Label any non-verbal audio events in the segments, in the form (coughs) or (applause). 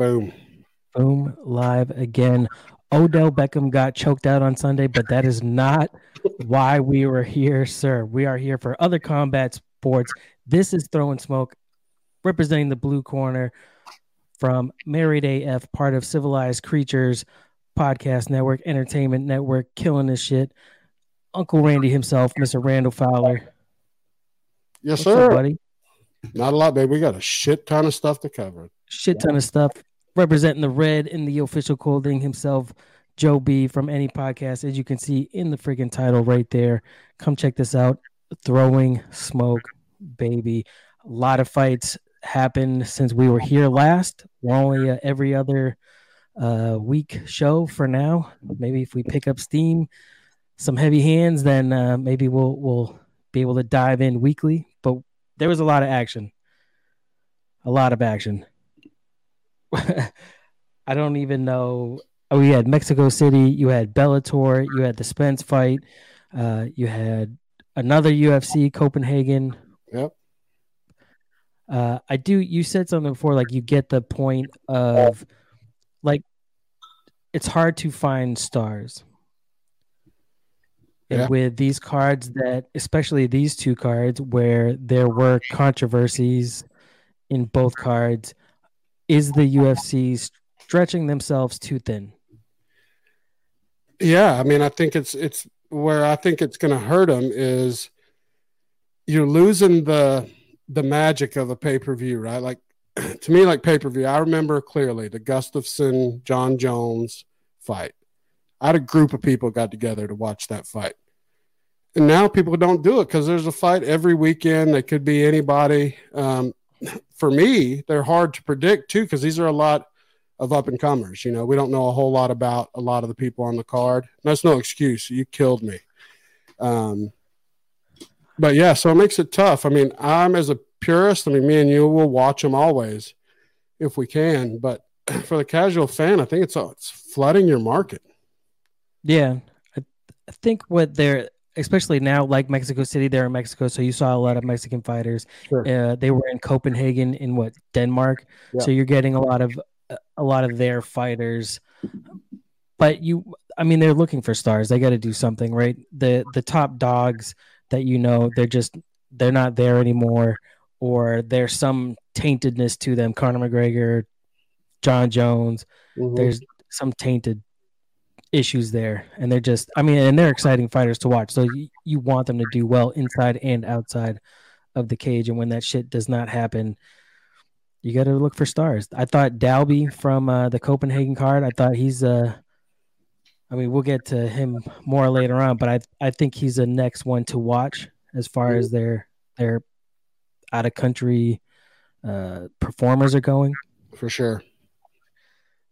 Boom. Boom. Live again. Odell Beckham got choked out on Sunday, but that is not why we were here, sir. We are here for other combat sports. This is Throwing Smoke, representing the blue corner from Married AF, part of Civilized Creatures Podcast Network, Entertainment Network, killing this shit. Uncle Randy himself, Mr. Randall Fowler. Yes, What's sir. up, buddy? Not a lot, baby. We got a shit ton of stuff to cover. Shit ton of stuff. Representing the red in the official clothing himself, Joe B from any podcast, as you can see in the freaking title right there. Come check this out. Throwing smoke, baby. A lot of fights happened since we were here last. We're only a every other uh, week show for now. Maybe if we pick up steam, some heavy hands, then uh, maybe we'll we'll be able to dive in weekly. But there was a lot of action. A lot of action. (laughs) I don't even know. Oh, you had Mexico City, you had Bellator, you had the Spence fight, uh, you had another UFC, Copenhagen. Yep. Uh, I do. You said something before, like you get the point of, like, it's hard to find stars. And with these cards, that especially these two cards, where there were controversies in both cards, is the UFC stretching themselves too thin? Yeah, I mean, I think it's it's where I think it's going to hurt them is you're losing the the magic of a pay per view, right? Like (clears throat) to me, like pay per view. I remember clearly the Gustafsson Jon Jones fight. I had a group of people got together to watch that fight, and now people don't do it because there's a fight every weekend. It could be anybody. Um, for me, they're hard to predict too because these are a lot of up and comers. You know, we don't know a whole lot about a lot of the people on the card. That's no excuse. You killed me. Um, but yeah, so it makes it tough. I mean, I'm as a purist. I mean, me and you will watch them always if we can. But (clears throat) for the casual fan, I think it's it's flooding your market. Yeah, I, I think what they're especially now, like Mexico City, they're in Mexico, so you saw a lot of Mexican fighters. Sure. Uh, they were in Copenhagen, in what Denmark, Yeah. so you're getting a lot of a lot of their fighters. But you, I mean, they're looking for stars. They got to do something, right? The the top dogs that you know, they're just they're not there anymore, or there's some taintedness to them. Conor McGregor, Jon Jones Mhm. there's some tainted issues there and they're just i mean and they're exciting fighters to watch so you, you want them to do well inside and outside of the cage and when that shit does not happen you got to look for stars i thought dalby from uh, the copenhagen card i thought he's uh i mean we'll get to him more later on but i i think he's the next one to watch as far as their their out of country uh performers are going for sure.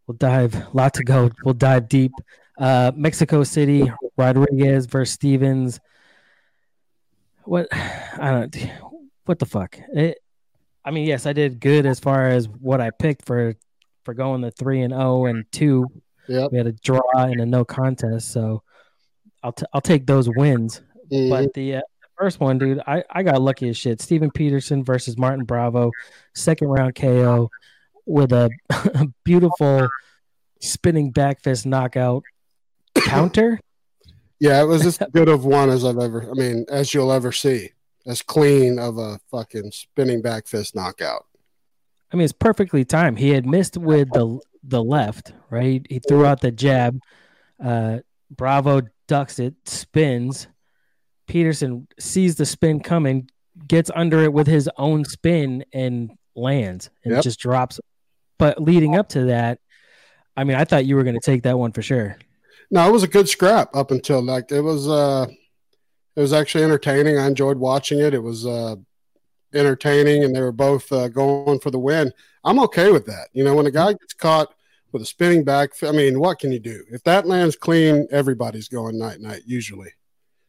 We'll dive a lot to go. We'll dive deep. Uh, Mexico City, Rodriguez versus Stephens. What (sighs) I don't. What the fuck? It, I mean, yes, I did good as far as what I picked for for going the three and zero and two. Yep. We had a draw and a no contest, so I'll t- I'll take those wins. But the uh, first one, dude, I, I got lucky as shit. Steven Peterson versus Martin Bravo, second round KO with a (laughs) beautiful spinning back fist knockout counter. yeah, it was as (laughs) good of one as I've ever. I mean, as you'll ever see. As clean of a fucking spinning back fist knockout. I mean, it's perfectly timed. He had missed with the the left, right? He threw out the jab. Uh, Bravo ducks it, spins. Peterson sees the spin coming, gets under it with his own spin, and lands and Yep. just drops. But leading up to that, I mean, I thought you were going to take that one for sure. No, it was a good scrap up until like it was uh it was actually entertaining. I enjoyed watching it. It was uh entertaining and they were both uh, going for the win. I'm okay with that. You know, when a guy gets caught with a spinning back, I mean, what can you do? If that lands clean, everybody's going night night usually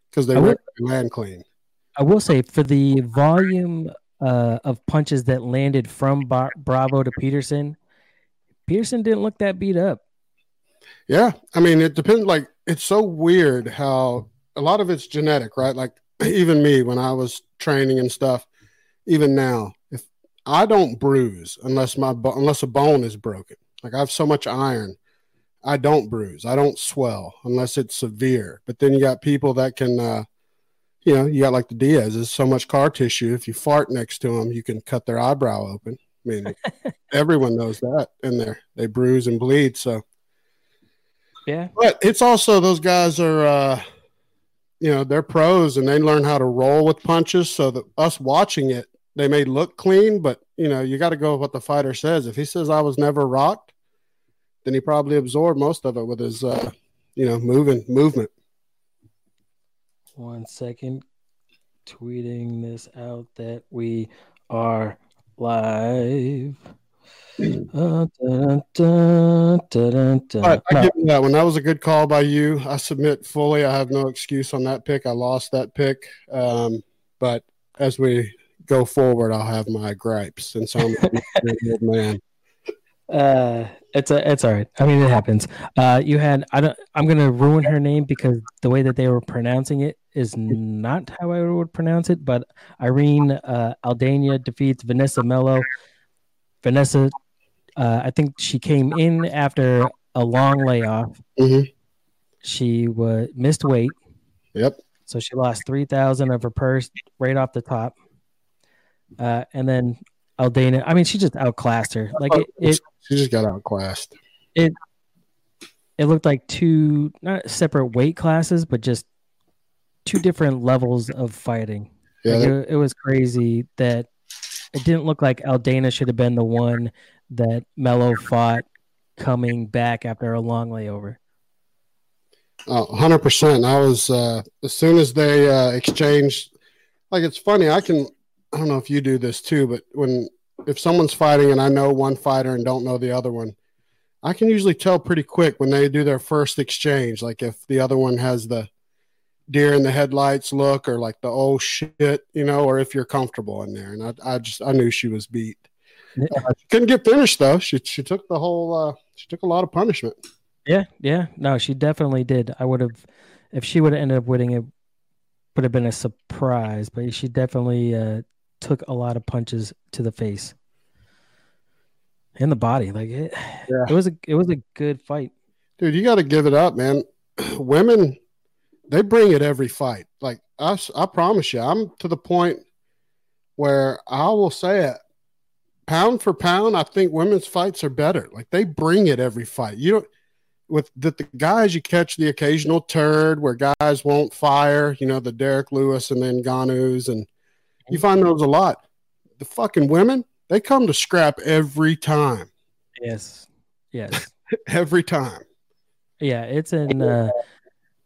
because they rarely land clean. I will say for the volume uh, of punches that landed from Bar- Bravo to Peterson, Peterson didn't look that beat up. Yeah, I mean, it depends. Like, it's so weird how a lot of it's genetic, right? Like, (clears throat) even me when I was training and stuff, even now, if I don't bruise unless my unless a bone is broken, Like I have so much iron. I don't bruise. I don't swell unless it's severe. But then you got people that can, uh, you know, you got like the Diaz. There's so much car tissue. If you fart next to them, you can cut their eyebrow open. I mean, (laughs) everyone knows that in there. They bruise and bleed. So, yeah. But it's also those guys are, uh, you know, they're pros and they learn how to roll with punches. So that us watching it, they may look clean, but you know, you got to go with what the fighter says. If he says I was never rocked, then he probably absorbed most of it with his, uh, you know, moving movement. One second, tweeting this out that we are live. Uh, I, give you that one. That was a good call by you. I submit fully. I have no excuse on that pick. I lost that pick. Um, but as we go forward, I'll have my gripes since I'm a old man. (laughs) Uh, it's a, it's all right. I mean, it happens. Uh, you had I don't. I'm gonna ruin her name because the way that they were pronouncing it is not how I would pronounce it. But Irene uh, Aldana defeats Vanessa Melo. Vanessa, uh, I think she came in after a long layoff. Mm-hmm. She was missed weight. Yep. So she lost three thousand of her purse right off the top. Uh, and then Aldana, I mean, she just outclassed her. Like it, it she just got outclassed. It it looked like two not separate weight classes, but just two different levels of fighting. Yeah, like it, it, was crazy that it didn't look like Aldana should have been the one that Melo fought coming back after a long layover. Oh, 100%. I was, uh, as soon as they uh, exchanged, like it's funny, I can, I don't know if you do this too, but when, if someone's fighting and I know one fighter and don't know the other one, I can usually tell pretty quick when they do their first exchange. Like if the other one has the deer in the headlights look or like the oh shit, you know, or if you're comfortable in there. And I, I just, I knew she was beat. Uh, she couldn't get finished though. She, she took the whole, uh, she took a lot of punishment. Yeah. Yeah. No, she definitely did. I would have, if she would have ended up winning, it would have been a surprise, but she definitely uh, took a lot of punches to the face in the body. Like it, yeah. it was a, it was a good fight. Dude, you got to give it up, man. (clears throat) Women, they bring it every fight. Like I, I promise you, I'm to the point where I will say it. Pound for pound, I think women's fights are better. Like they bring it every fight. You don't with the, the guys, you catch the occasional turd where guys won't fire. You know the Derrick Lewis and then Ngannou's and you find those a lot. The fucking women, they come to scrap every time. Yes, yes, (laughs) every time. Yeah, it's in. Uh,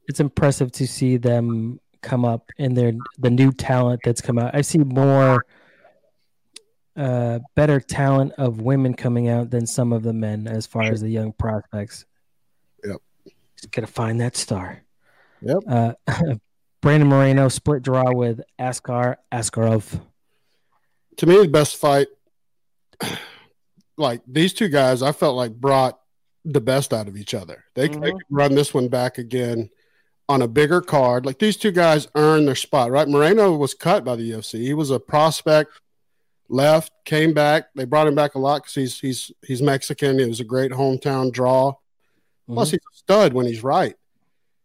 it's impressive to see them come up and their the new talent that's come out. I see more uh, better talent of women coming out than some of the men as far as the young prospects. Yep. Just gotta find that star. Yep. Uh, (laughs) Brandon Moreno split draw with Askar Askarov. To me, the best fight, (clears throat) like these two guys, I felt like brought the best out of each other. They, mm-hmm. they could run this one back again on a bigger card. Like these two guys earned their spot, right? Moreno was cut by the UFC. He was a prospect, left, came back. They brought him back a lot because he's he's he's Mexican. It was a great hometown draw. Mm-hmm. Plus, he's a stud when he's right.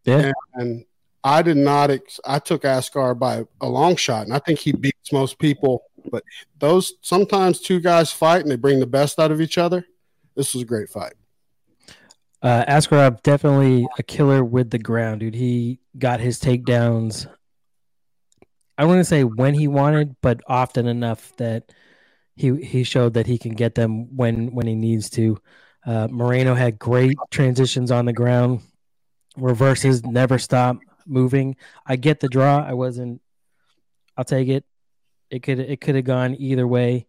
Yeah. And, and I did not. Ex- I took Askar by a long shot, and I think he beats most people. But those sometimes two guys fight and they bring the best out of each other. This was a great fight. Uh, Askarov definitely a killer with the ground, dude. He got his takedowns. I wouldn't say when he wanted, but often enough that he he showed that he can get them when when he needs to. Uh, Moreno had great transitions on the ground, reverses, never stop moving. I get the draw. I wasn't. I'll take it. It could it could have gone either way.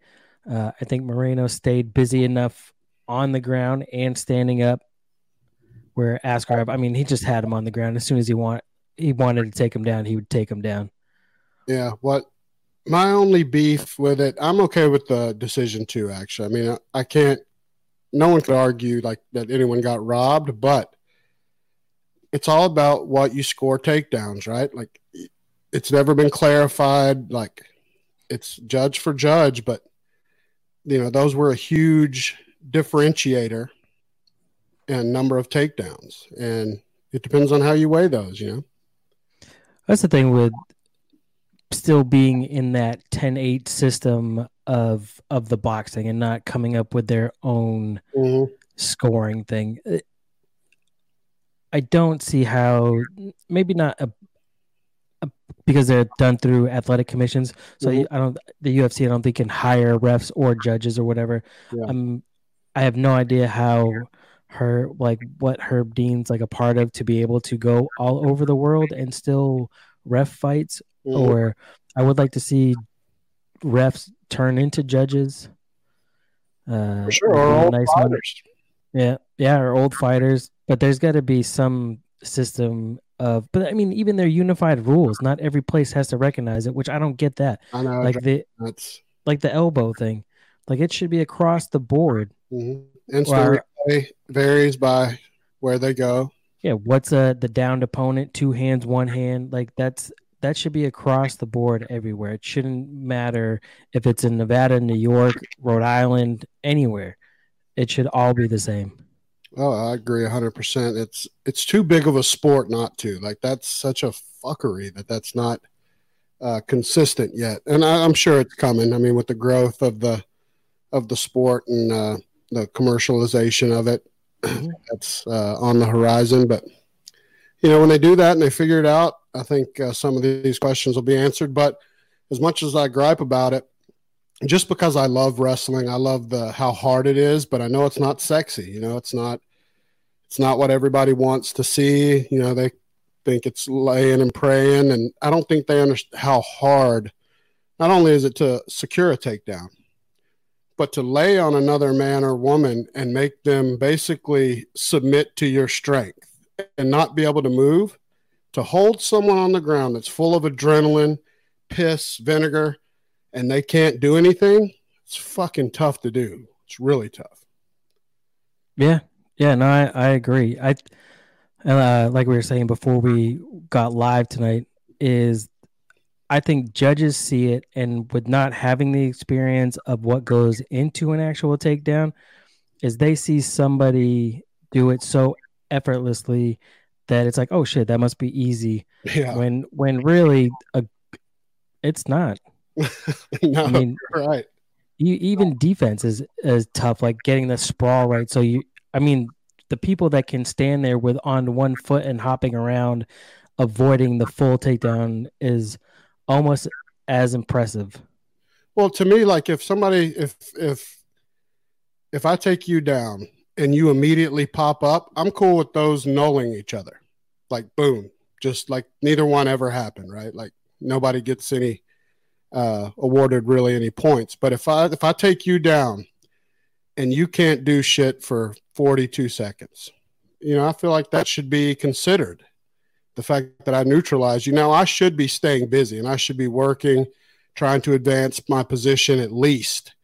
Uh, I think Moreno stayed busy enough on the ground and standing up where Askarov, I mean, he just had him on the ground. As soon as he want he wanted to take him down, he would take him down. Yeah. What my only beef with it, I'm okay with the decision too. Actually, I mean, I, I can't. No one could argue like that anyone got robbed, but it's all about what you score takedowns, right? Like it's never been clarified. Like it's judge for judge, but you know those were a huge differentiator and number of takedowns. And it depends on how you weigh those, you know? That's the thing with still being in that 10-8 system of of the boxing and not coming up with their own Mm-hmm. scoring thing. Uh, I don't see how maybe not a, a because they're done through athletic commissions. So Mhm. I don't the UFC I don't think can hire refs or judges or whatever. Yeah. Um I have no idea how her like what Herb Dean's like a part of to be able to go all over the world and still ref fights Mhm. or I would like to see refs turn into judges. Uh, For sure. Or old nice one. fighters. Yeah, yeah, or old fighters. But there's got to be some system of. But I mean, even their unified rules. Not every place has to recognize it, which I don't get. That I know. like the that's like the elbow thing, like it should be across the board. mhm. instant Or- replay varies by where they go. Yeah, what's a the downed opponent? Two hands, one hand. Like that's that should be across the board everywhere. It shouldn't matter if it's in Nevada, New York, Rhode Island, anywhere. It should all be the same. Oh, I agree hundred percent. It's it's too big of a sport not to. Like that's such a fuckery that that's not uh, consistent yet. And I, I'm sure it's coming. I mean, with the growth of the of the sport and uh, the commercialization of it, Mhm. that's uh, on the horizon. But you know, when they do that and they figure it out, I think uh, some of these questions will be answered. But as much as I gripe about it, just because I love wrestling, I love the how hard it is, but I know it's not sexy. You know, it's not it's not what everybody wants to see. You know, they think it's laying and praying, and I don't think they understand how hard. Not only is it to secure a takedown, but to lay on another man or woman and make them basically submit to your strength and not be able to move, to hold someone on the ground that's full of adrenaline, piss, vinegar, and they can't do anything, it's fucking tough to do. It's really tough. Yeah, yeah, no, I, I agree. I uh, like we were saying before we got live tonight is I think judges see it and with not having the experience of what goes into an actual takedown is they see somebody do it so effortlessly that it's like, oh shit, that must be easy. Yeah. When when really a, it's not. (laughs) no, I mean, right. you, even defense is is tough like getting the sprawl right so you i mean the people that can stand there with on one foot and hopping around avoiding the full takedown is almost as impressive Well, to me, like if somebody, if if if I take you down and you immediately pop up, I'm cool with those nulling each other. Like boom, just like neither one ever happened, right? Like nobody gets any uh, awarded really any points. But if I if I take you down and you can't do shit for 42 seconds, you know, I feel like that should be considered. The fact that I neutralize you now, I should be staying busy and I should be working, trying to advance my position at least.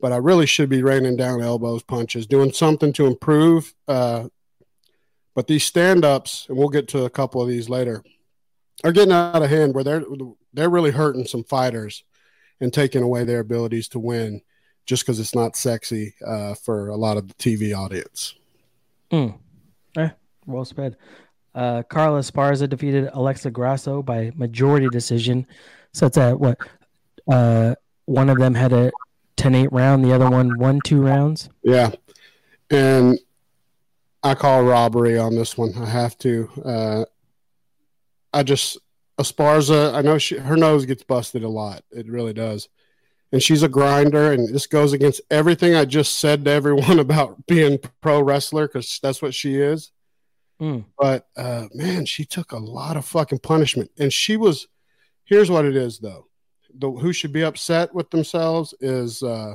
But I really should be raining down elbows, punches, doing something to improve. Uh, but these stand ups, and we'll get to a couple of these later, are getting out of hand where they're they're really hurting some fighters and taking away their abilities to win just because it's not sexy uh, for a lot of the TV audience. Mm. Eh, well said. Uh, Carla defeated Alexa Grasso by majority decision. So it's at what? Uh, one of them had a 10-8 round. The other one won two rounds. Yeah, and I call robbery on this one. I have to. Uh, I just Esparza. I know she, her nose gets busted a lot. It really does, and she's a grinder. And this goes against everything I just said to everyone (laughs) about being pro wrestler because that's what she is. Mm. But uh, man, she took a lot of fucking punishment, and she was. Here's what it is, though. The who should be upset with themselves is. Uh,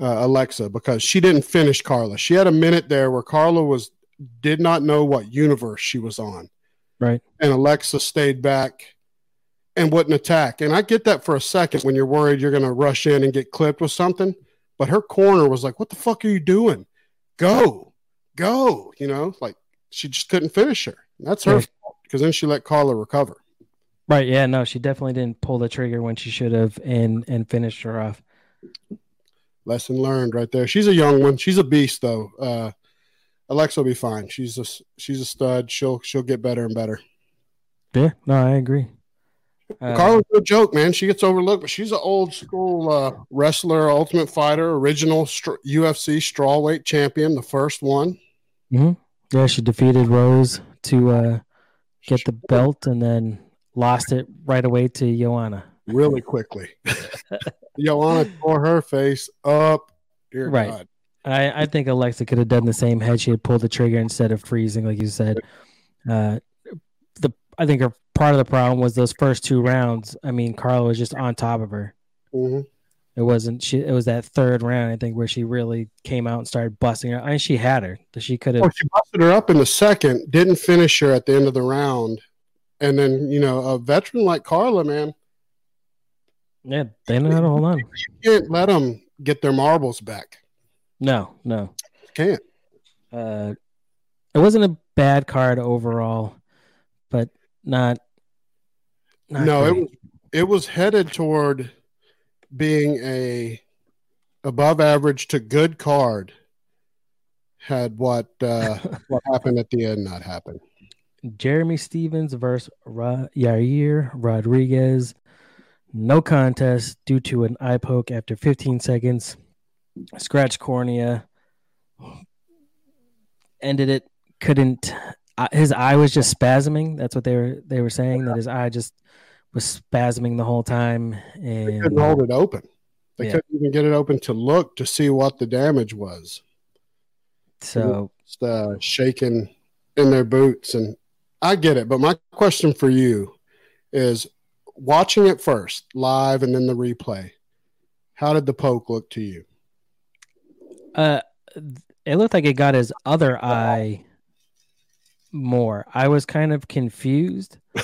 uh, Alexa because she didn't finish Carla. She had a minute there where Carla was did not know what universe she was on. Right. And Alexa stayed back and wouldn't attack. And I get that for a second when you're worried you're going to rush in and get clipped with something. But her corner was like, "What the fuck are you doing? Go, go!" You know, like she just couldn't finish her. That's her fault because then she let Carla recover. Right. Yeah. No, she definitely didn't pull the trigger when she should have and and finished her off. Lesson learned right there. She's a young one. She's a beast, though. Uh, Alexa will be fine. She's a she's a stud. She'll she'll get better and better. Yeah, no, I agree. Uh, Carla's a joke, man. She gets overlooked, but she's an old school uh, wrestler, Ultimate Fighter, original st- UFC strawweight champion, the first one. Mm-hmm. Yeah, she defeated Rose to uh, get the belt, and then lost it right away to Joanna. Really quickly, (laughs) Joanna tore her face up. Dear right. God. I, I think Alexa could have done the same had she had pulled the trigger instead of freezing, like you said. Uh, the I think her part of the problem was those first two rounds. I mean, Carla was just on top of her. Mm-hmm. It wasn't she. It was that third round, I think, where she really came out and started busting her. I mean, she had her. She could have. Oh, she busted her up in the second. Didn't finish her at the end of the round, and then you know a veteran like Carla, man. Yeah, they know how to hold on. You can't let them get their marbles back. No, no, can't. Uh, it wasn't a bad card overall, but not. not no, great. it was it was headed toward being a above average to good card. Had what uh, (laughs) what happened at the end not happen? Jeremy Stephens versus Ra- Yair Rodriguez. No contest due to an eye poke after 15 seconds. Scratch cornea. Ended it. Couldn't. Uh, his eye was just spasming. That's what they were they were saying that his eye just was spasming the whole time. They And couldn't hold it open. They Yeah. couldn't even get it open to look to see what the damage was. so Just uh, shaking in their boots, and I get it. But my question for you is: watching it first live and then the replay. How did the poke look to you? uh, it looked like it got his other eye more. I was kind of confused. (laughs)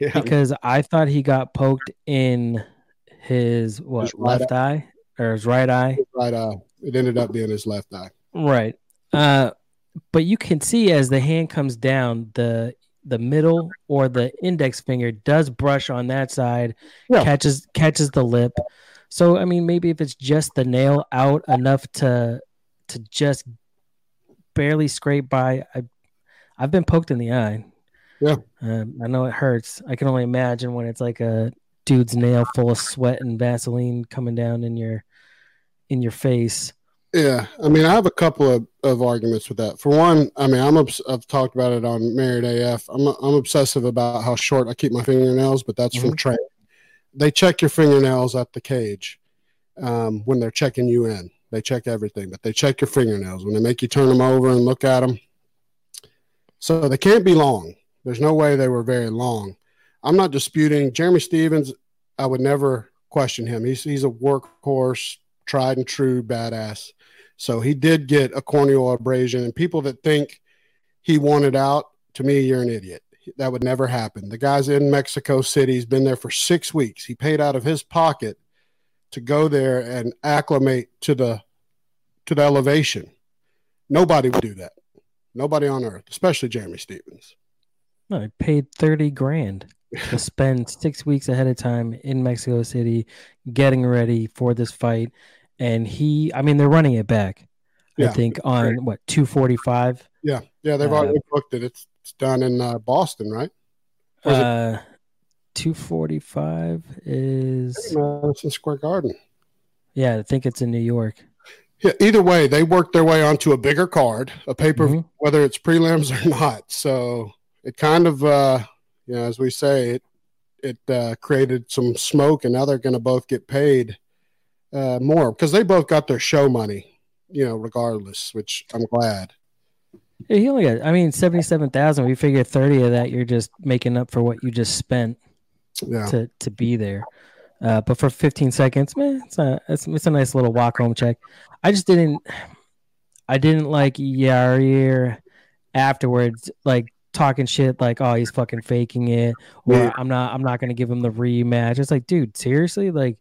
Yeah, because I thought he got poked in his what His right left eye or his right eye. right. Uh, it ended up being his left eye. Right. Uh but you can see as the hand comes down the the middle or the index finger does brush on that side, Yeah. catches catches the lip. So I mean maybe if it's just the nail out enough to to just barely scrape by I I've been poked in the eye. Yeah. Um, I know it hurts. I can only imagine when it's like a dude's nail full of sweat and Vaseline coming down in your in your face. Yeah, I mean, I have a couple of, of arguments with that. For one, I mean, I'm obs- I've talked about it on Married AF. I'm I'm obsessive about how short I keep my fingernails, but that's from training. They check your fingernails at the cage um, when they're checking you in. They check everything, but they check your fingernails when they make you turn them over and look at them. So they can't be long. There's no way they were very long. I'm not disputing Jeremy Stephens. I would never question him. He's he's a workhorse, tried and true badass. So he did get a corneal abrasion, and people that think he wanted out, to me, you're an idiot. That would never happen. The guy's in Mexico City. He's been there for six weeks. He paid out of his pocket to go there and acclimate to the to the elevation. Nobody would do that. Nobody on earth, especially Jeremy Stephens. No, I paid thirty grand to spend six weeks ahead of time in Mexico City, getting ready for this fight. And he, I mean, they're running it back. I think on what two forty five. Yeah, yeah, they've Uh, already booked it. It's it's done in uh, Boston, right? Uh, two forty five is Madison Square Garden. yeah. I think it's in New York. Yeah, either way, they worked their way onto a bigger card, a paper, Mhm. whether it's prelims or (laughs) not. So it kind of, uh, you know, as we say, it it uh, created some smoke, and now they're going to both get paid uh, more because they both got their show money, you know, regardless. Which I'm glad. Yeah, He only got, I mean, seventy seven thousand. We figure thirty of that you're just making up for what you just spent Yeah, to to be there. Uh, but for 15 seconds, man, it's a it's, it's a nice little walk home check. I just didn't, I didn't like Yair afterwards, like talking shit, like oh he's fucking faking it, or Yeah. I'm not I'm not gonna give him the rematch. It's like, dude, seriously, like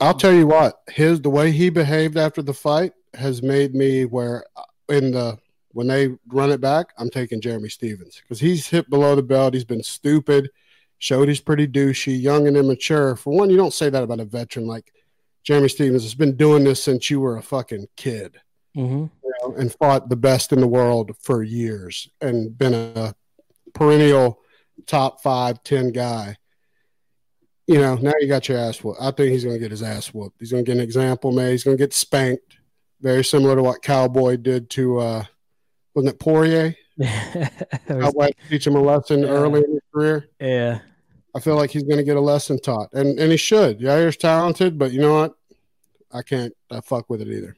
I'll tell you what, his the way he behaved after the fight has made me where uh, in the when they run it back, I'm taking Jeremy Stephens because he's hit below the belt. He's been stupid, showed he's pretty douchey, young and immature. For one, you don't say that about a veteran like Jeremy Stephens has been doing this since you were a fucking kid. Mhm. You know, and fought the best in the world for years and been a perennial top five, ten guy. You know, now you got your ass whooped. I think he's going to get his ass whooped. He's going to get an example made. He's going to get spanked, very similar to what Cowboy did to, uh, wasn't it Poirier? (laughs) Cowboy teach him a lesson Yeah. early in his career. yeah. I feel like he's going to get a lesson taught, and and he should. Yair's talented, but you know what? I can't I fuck with it either.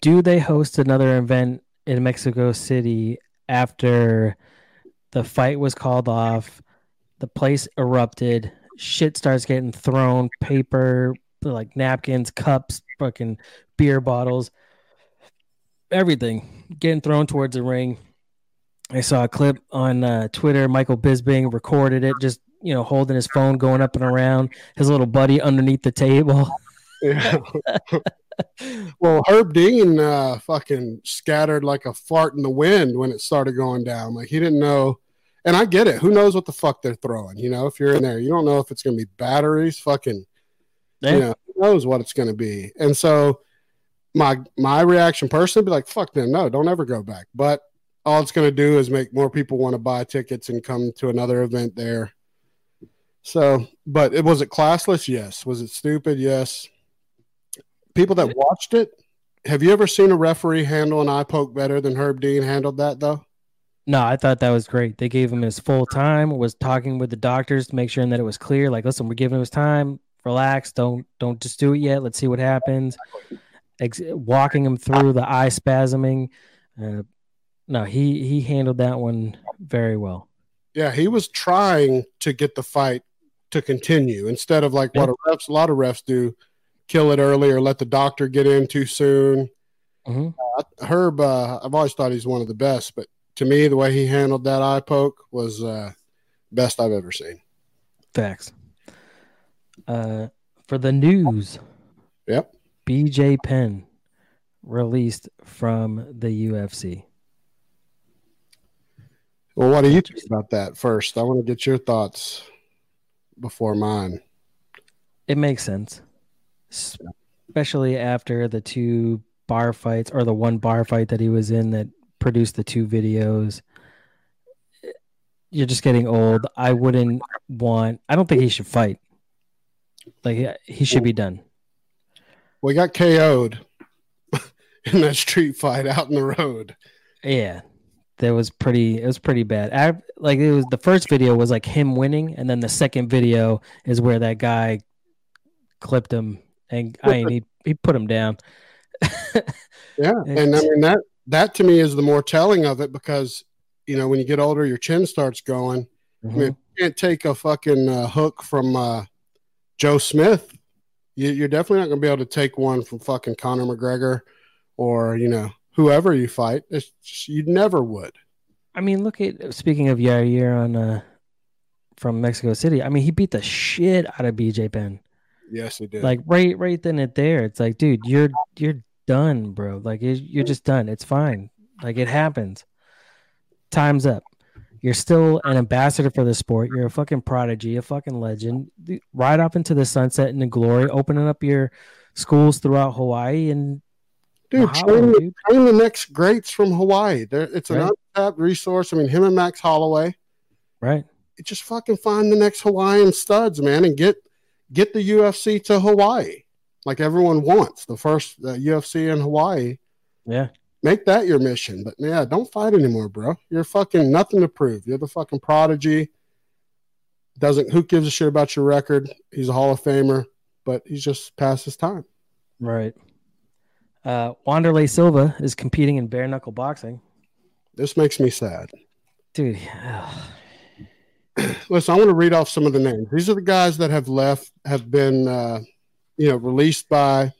Do they host another event in Mexico City after the fight was called off? The place erupted. Shit starts getting thrown. Paper, like napkins, cups, fucking beer bottles, everything getting thrown towards the ring. I saw a clip on uh, Twitter. Michael Bisping recorded it, just you know, holding his phone, going up and around. His little buddy underneath the table. Yeah. (laughs) well, Herb Dean uh, fucking scattered like a fart in the wind when it started going down. Like he didn't know. And I get it. Who knows what the fuck they're throwing? You know, if you're in there, you don't know if it's going to be batteries, fucking, Yeah. you know, who knows what it's going to be. And so my my reaction personally would be like, fuck them. No, don't ever go back. But all it's going to do is make more people want to buy tickets and come to another event there. So, but it was it classless? Yes. Was it stupid? Yes. People that watched it, have you ever seen a referee handle an eye poke better than Herb Dean handled that though? No, I thought that was great. They gave him his full time. Was talking with the doctors to make sure that it was clear. Like, listen, we're giving him his time. Relax. Don't don't just do it yet. Let's see what happens. Ex- walking him through the eye spasming. Uh, no, he he handled that one very well. Yeah, he was trying to get the fight to continue instead of like what a, refs, a lot of refs do, kill it early or let the doctor get in too soon. Mhm. Herb, uh, I've always thought he's one of the best, but to me, the way he handled that eye poke was uh, best I've ever seen. Facts. Uh, for the news, Yep. BJ Penn released from the UFC. Well, what do you think about that first? I want to get your thoughts before mine. It makes sense, especially after the two bar fights or the one bar fight that he was in that produced the two videos. You're just getting old. I wouldn't want. I don't think he should fight. Like he should be done. We got KO'd (laughs) in that street fight out in the road. Yeah, that was pretty. It was pretty bad. I, like it was the first video was like him winning, and then the second video is where that guy clipped him, and (laughs) I mean, he he put him down. (laughs) Yeah, and I mean that that to me is the more telling of it because you know when you get older, your chin starts going. Mhm. mean, You can't take a fucking uh, hook from uh, Joe Smith. You, you're definitely not going to be able to take one from fucking Conor McGregor or you know whoever you fight. It's just, you never would. I mean, look at speaking of Yair on uh from Mexico City. I mean, he beat the shit out of BJ Penn. Yes, he did. Like right, right then and there. It's like, dude, you're you're done, bro. Like you're you're just done. It's fine. Like it happens. Time's up. You're still an ambassador for the sport. You're a fucking prodigy, a fucking legend. Ride up into the sunset and the glory, opening up your schools throughout Hawaii and dude, mahalo, train, dude. train the next greats from Hawaii. There, it's an Right. untapped resource. I mean, him and Max Holloway. right? just fucking find the next Hawaiian studs, man, and get get the UFC to Hawaii, like everyone wants. The first uh, UFC in Hawaii. Yeah. Make that your mission, but yeah, don't fight anymore, bro. You're fucking nothing to prove. You're the fucking prodigy. Doesn't who gives a shit about your record? He's a Hall of Famer, but he's just past his time. Right. Uh, Wanderlei Silva is competing in bare knuckle boxing. This makes me sad. Dude, (clears throat) Listen, I want to read off some of the names. These are the guys that have left, have been, uh, you know, released by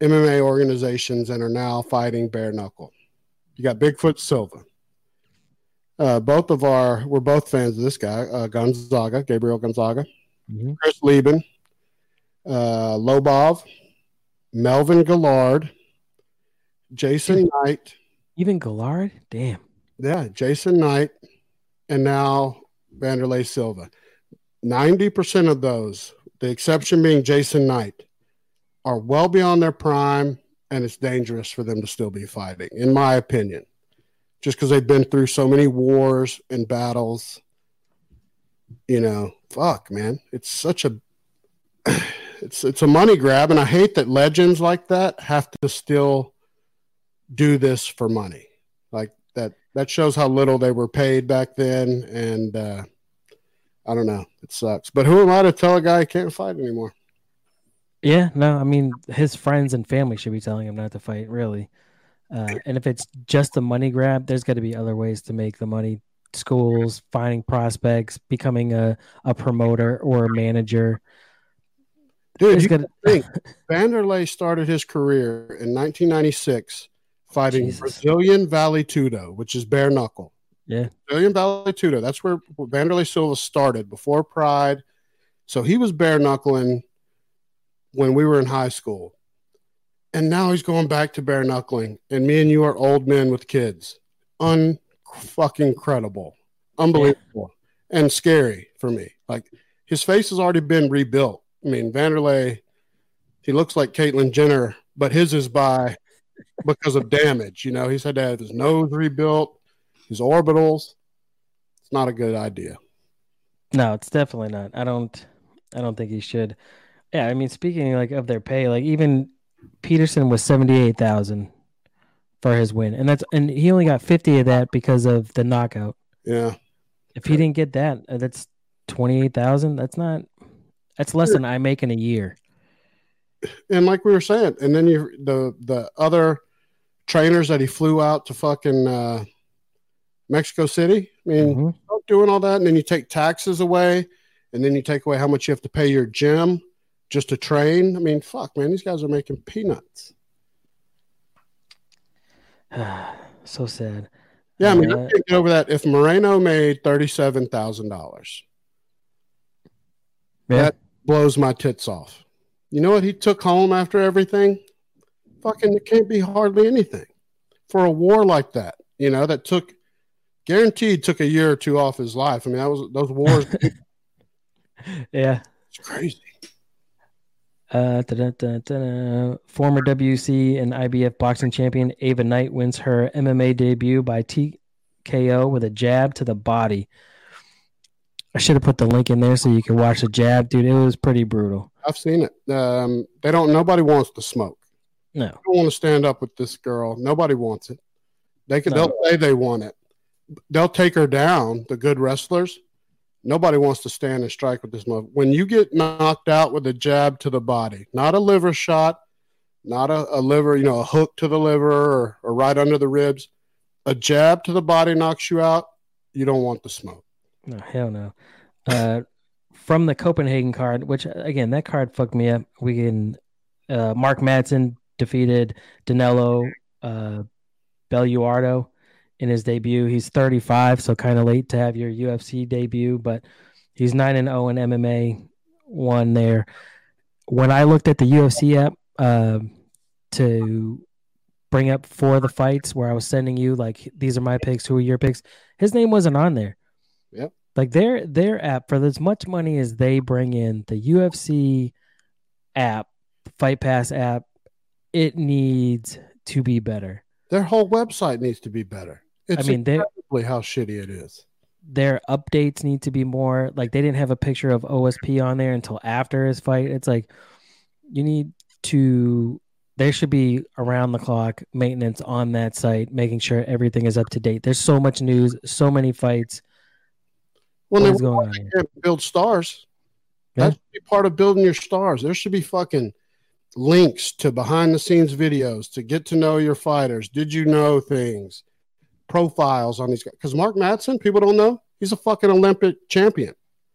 MMA organizations and are now fighting bare knuckle. You got Bigfoot Silva. Uh, both of our, we're both fans of this guy, uh, Gonzaga, Gabriel Gonzaga, Mhm. Chris Leben, uh, Lobov, Melvin Guillard, Jason Knight, even Guillard? Damn. yeah, Jason Knight, and now Vanderlei Silva. 90% of those, the exception being Jason Knight, are well beyond their prime and it's dangerous for them to still be fighting, in my opinion. Just because they've been through so many wars and battles, you know, fuck, man, it's such a (sighs) it's it's a money grab, and I hate that legends like that have to still do this for money. Like that that shows how little they were paid back then, and uh, I don't know, it sucks. But who am I to tell a guy he can't fight anymore? Yeah, no, I mean his friends and family should be telling him not to fight, really. Uh, and if it's just a money grab, there's got to be other ways to make the money. Schools, finding prospects, becoming a, a promoter or a manager. Dude, There's you gotta- think (laughs) Vanderlei started his career in 1996 fighting Jesus. Brazilian Vale Tudo, which is bare knuckle. Yeah. Brazilian Vale Tudo. That's where Vanderlei Silva started before Pride. So he was bare knuckling when we were in high school. And now he's going back to bare knuckling. And me and you are old men with kids. Unfucking credible. Unbelievable. And scary for me. Like his face has already been rebuilt. I mean, Vanderlei, he looks like Caitlyn Jenner, but his is by because of damage. You know, he's had to have his nose rebuilt, his orbitals. It's not a good idea. No, it's definitely not. I don't I don't think he should. Yeah, I mean speaking like of their pay, like even Peterson was seventy eight thousand for his win. And that's and he only got fifty of that because of the knockout. Yeah. If he didn't get that, uh, that's twenty eight thousand. That's not that's less than I make in a year. And like we were saying, and then you the the other trainers that he flew out to fucking uh, Mexico City. I mean, Mhm. doing all that, and then you take taxes away, and then you take away how much you have to pay your gym just to train. I mean, fuck, man, these guys are making peanuts. (sighs) so sad. Yeah, I mean, I Uh, can't get over that. If Moreno made thirty-seven thousand dollars. That- blows my tits off. You know what he took home after everything? Fucking, it can't be hardly anything for a war like that. You know, that took guaranteed took a year or two off his life. I mean, that was those wars. (laughs) yeah. it's crazy. Uh. Former WC and IBF boxing champion Ava Knight wins her MMA debut by TKO with a jab to the body. I should have put the link in there so you can watch the jab, dude. It was pretty brutal. I've seen it. Um, they don't. Nobody wants to smoke. No, They don't want to stand up with this girl. Nobody wants it. They can. No. They'll say they want it. They'll take her down. The good wrestlers. Nobody wants to stand and strike with this mother. When you get knocked out with a jab to the body, not a liver shot, not a, a liver, you know, a hook to the liver or, or right under the ribs, a jab to the body knocks you out. You don't want the smoke. no, hell no. Uh, from the Copenhagen card, which again, that card fucked me up. We can, uh, Mark Madsen defeated Danilo, uh, Belluardo in his debut. He's 35, so kind of late to have your UFC debut, but he's 9 and 0 in MMA, one there. When I looked at the UFC app uh, to bring up for the fights where I was sending you like these are my picks, who are your picks, his name wasn't on there. Yep. Like their their app for as much money as they bring in, the UFC app, Fight Pass app, it needs to be better. Their whole website needs to be better. It's I mean, they incredibly how shitty it is. their updates need to be more like they didn't have a picture of OSP on there until after his fight. It's like you need to there should be around the clock maintenance on that site, making sure everything is up to date. There's so much news, so many fights. When What they going on here? build stars. Yeah. That should be part of building your stars. There should be fucking links to behind the scenes videos to get to know your fighters. Did you know things? Profiles on these guys. Because Mark Madsen, people don't know, he's a fucking Olympic champion.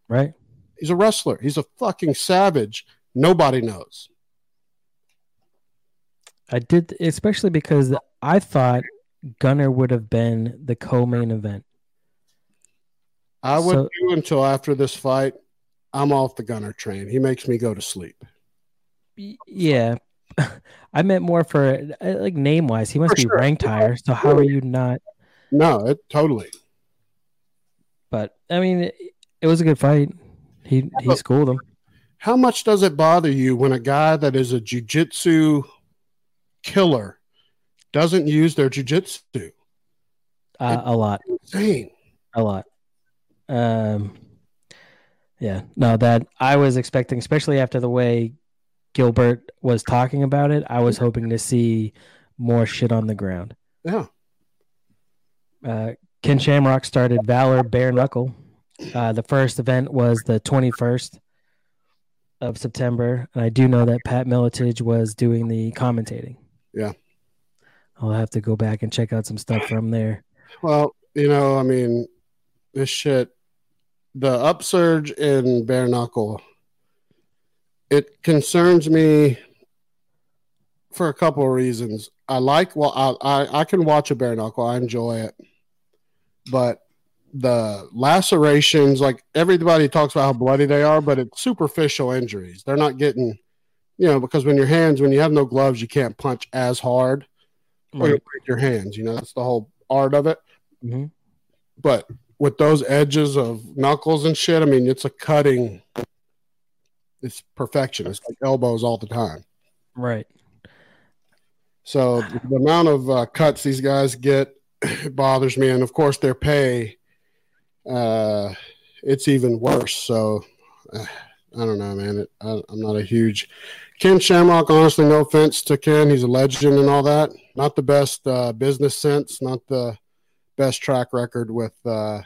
Right? He's a wrestler. He's a fucking savage. Nobody knows. I did especially because I thought Gunnar would have been the co-main event. I would So- do until after this fight. I'm off the gunner train. He makes me go to sleep. Yeah. (laughs) I meant more for uh, like name wise. He must For be sure. ranked higher. So how are you not? No, it totally. But I mean, it, it was a good fight. He he schooled him. How much does it bother you when a guy that is a jujitsu killer doesn't use their jujitsu. Uh, a lot. Insane. A lot. Um, yeah, no, that I was expecting, especially after the way Gilbert was talking about it, I was hoping to see more shit on the ground. Yeah. Uh, Ken Shamrock started Valor Bare Knuckle. Uh, the first event was the 21st of September, and I do know that Pat Miletich was doing the commentating. Yeah. I'll have to go back and check out some stuff from there. Well, you know, I mean, this shit, the upsurge in bare knuckle, it concerns me for a couple of reasons. I like, well, I, I, I can watch a bare knuckle, I enjoy it, but the lacerations, like everybody talks about how bloody they are, but it's superficial injuries. They're not getting, you know, because when your hands, when you have no gloves, you can't punch as hard or you break your hands. You know, that's the whole art of it. Mm-hmm. But with those edges of knuckles and shit, I mean, it's a cutting. It's perfection. It's like elbows all the time. Right. So the amount of uh, cuts these guys get it (coughs) bothers me, and of course their pay, uh, it's even worse. So uh, I don't know, man. It, I, I'm not a huge Ken Shamrock. Honestly, no offense to Ken, he's a legend and all that. Not the best uh, business sense, not the best track record with uh,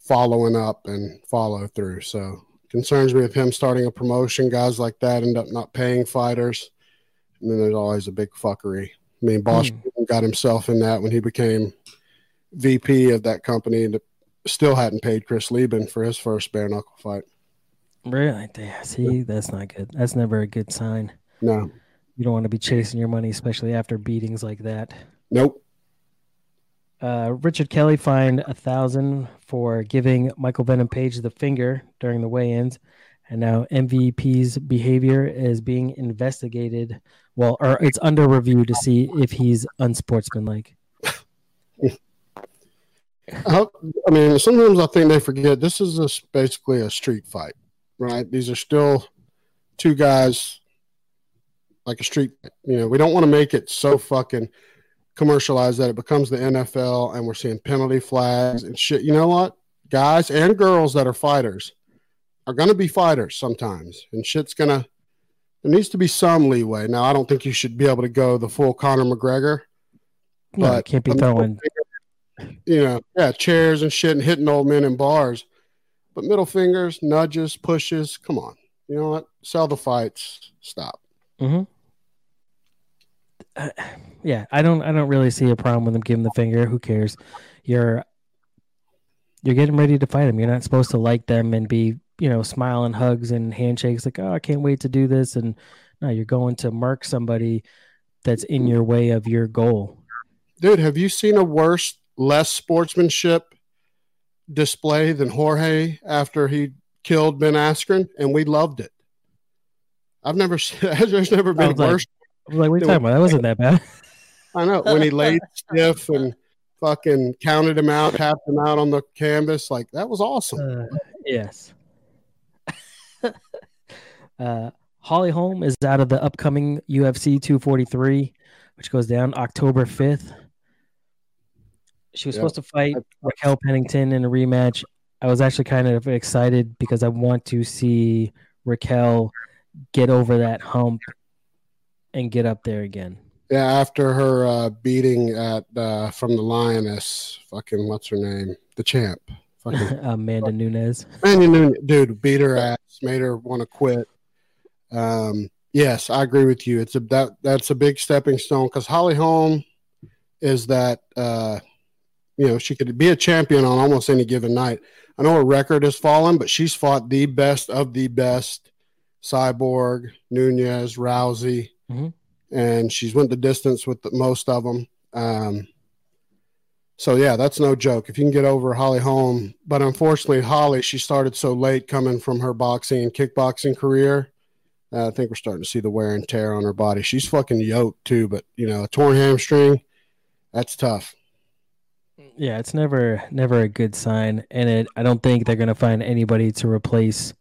following up and follow through. So concerns me with him starting a promotion. Guys like that end up not paying fighters, and then there's always a big fuckery. I mean, Bosch Got himself in that when he became VP of that company, and still hadn't paid Chris Leben for his first bare knuckle fight. Really? See, that's not good. That's never a good sign. No, You don't want to be chasing your money, especially after beatings like that. nope. Uh, Richard Kiley fined a thousand for giving Michael Venom Page the finger during the weigh-ins, and now MVP's behavior is being investigated. Well, or it's under review to see if he's unsportsmanlike. (laughs) I, mean, sometimes I think they forget this is a, basically a street fight, right? These are still two guys like a street. You know, we don't want to make it so fucking commercialized that it becomes the NFL and we're seeing penalty flags and shit. You know what? Guys and girls that are fighters are going to be fighters sometimes, and shit's going to. There needs to be some leeway. Now, I don't think you should be able to go the full Conor McGregor, No, But- can't be throwing. you know, yeah, chairs and shit and hitting old men in bars. But middle fingers, nudges, pushes, come on. You know what? Sell the fights. Stop. hmm Uh, yeah, I don't. I don't really see a problem with him giving the finger. Who cares? You're you're getting ready to fight them. You're not supposed to like them and be, you know, smiling, hugs, and handshakes. Like, oh, I can't wait to do this. And no, you're going to mark somebody that's in your way of your goal. Dude, have you seen a worse, less sportsmanship display than Jorge after he killed Ben Askren? And we loved it. I've never seen, (laughs) there's never been like- worse. Like, what are you talking about? That wasn't that bad. (laughs) I know when he laid stiff and fucking counted him out, tapped him out on the canvas. Like that was awesome. Uh, yes. (laughs) uh, Holly Holm is out of the upcoming UFC 243, which goes down October 5th. She was Yeah. supposed to fight Raquel Pennington in a rematch. I was actually kind of excited because I want to see Raquel get over that hump and get up there again. Yeah, after her uh, beating at uh, from the lioness, fucking what's her name, the champ, fucking (laughs) Amanda Nunes. man, you knew, dude, beat her ass, made her want to quit. Um, yes, I agree with you. It's a that that's a big stepping stone because Holly Holm is that uh, you know she could be a champion on almost any given night. I know her record has fallen, but she's fought the best of the best: Cyborg, Nunes, Rousey, Mhm. and she's went the distance with the, most of them. Um, so yeah, that's no joke. If you can get over Holly Holm, but unfortunately, Holly she started so late coming from her boxing and kickboxing career. Uh, I think we're starting to see the wear and tear on her body. She's fucking yoked too, but you know, a torn hamstring, that's tough. Yeah, it's never never a good sign, and it. I don't think they're gonna find anybody to replace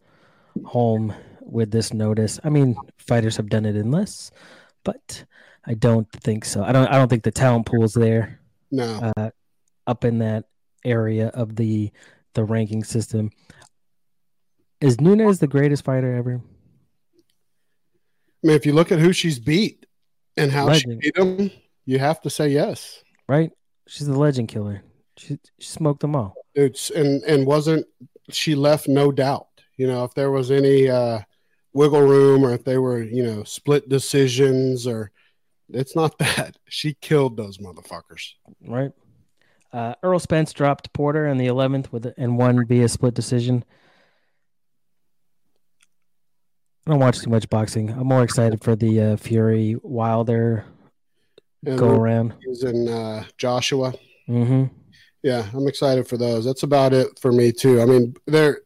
Holm with this notice. I mean, fighters have done it in less but I don't think so. I don't. I don't think the talent pool's there. No, uh, up in that area of the the ranking system. Is Nunes the greatest fighter ever? I mean, if you look at who she's beat and how legend. she beat them, you have to say yes. Right? She's the legend killer. She, she smoked them all. It's and and wasn't she left no doubt. You know, if there was any uh, wiggle room or if they were, you know, split decisions or it's not (laughs) that. She killed those motherfuckers. Right. Uh, Errol Spence dropped Porter in the 11th with and won via split decision. I don't watch too much boxing. I'm more excited for the uh, Fury Wilder and go around. He's in uh, Joshua. Mm-hmm. Yeah, I'm excited for those. That's about it for me too. I mean, there.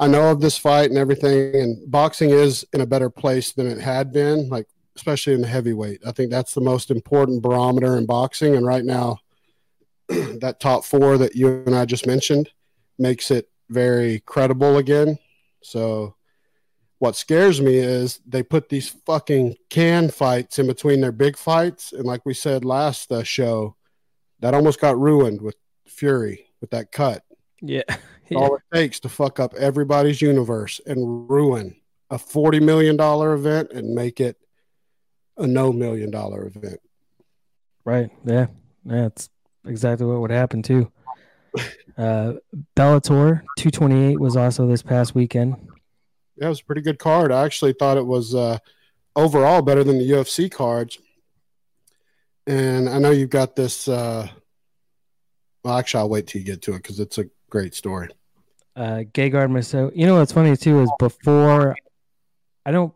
I know of this fight and everything, and boxing is in a better place than it had been. Like especially in the heavyweight, I think that's the most important barometer in boxing. And right now, (clears throat) that top four that you and I just mentioned makes it very credible again. So what scares me is they put these fucking can fights in between their big fights and like we said last uh, show that almost got ruined with fury with that cut yeah. (laughs) yeah. all it takes to fuck up everybody's universe and ruin a 40 million dollar event and make it a no million dollar event right yeah yeah it's exactly what would happen too uh bellator 228 was also this past weekend yeah, it was a pretty good card. I actually thought it was uh, overall better than the UFC cards. And I know you've got this. Uh, well, actually, I'll wait till you get to it because it's a great story. Uh, Gegard Mousasi. You know what's funny too is before, I don't.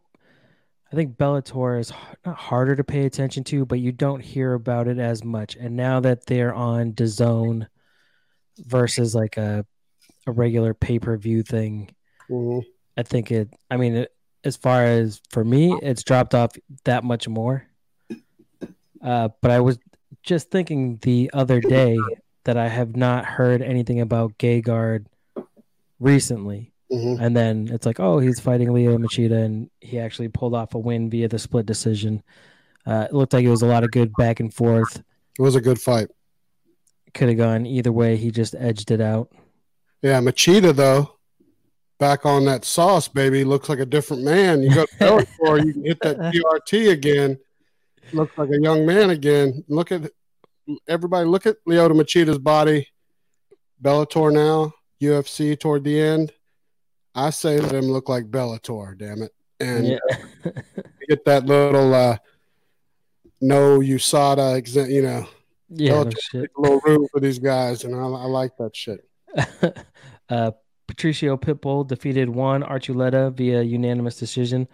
I think Bellator is not harder to pay attention to, but you don't hear about it as much. And now that they're on DAZN versus like a a regular pay per view thing, mm-hmm. I think it. I mean, it, as far as for me, it's dropped off that much more. Uh, but I was just thinking the other day that I have not heard anything about Gegard recently. Mm-hmm. And then it's like, oh, he's fighting Lyoto Machida, and he actually pulled off a win via the split decision. Uh, it looked like it was a lot of good back and forth. It was a good fight. Could have gone either way. He just edged it out. Yeah, Machida though back on that sauce, baby. Looks like a different man. You go to (laughs) Bellator, you can hit that TRT again. Looks like a young man again. Look at everybody. Look at Lyoto Machida's body. Bellator now, UFC toward the end. I say let him look like Bellator. Damn it! And yeah. (laughs) get that little uh, no USADA, you know. Yeah, no a little room for these guys, and I, I like that shit. (laughs) uh, Patricio Pitbull defeated Juan Archuleta via unanimous decision.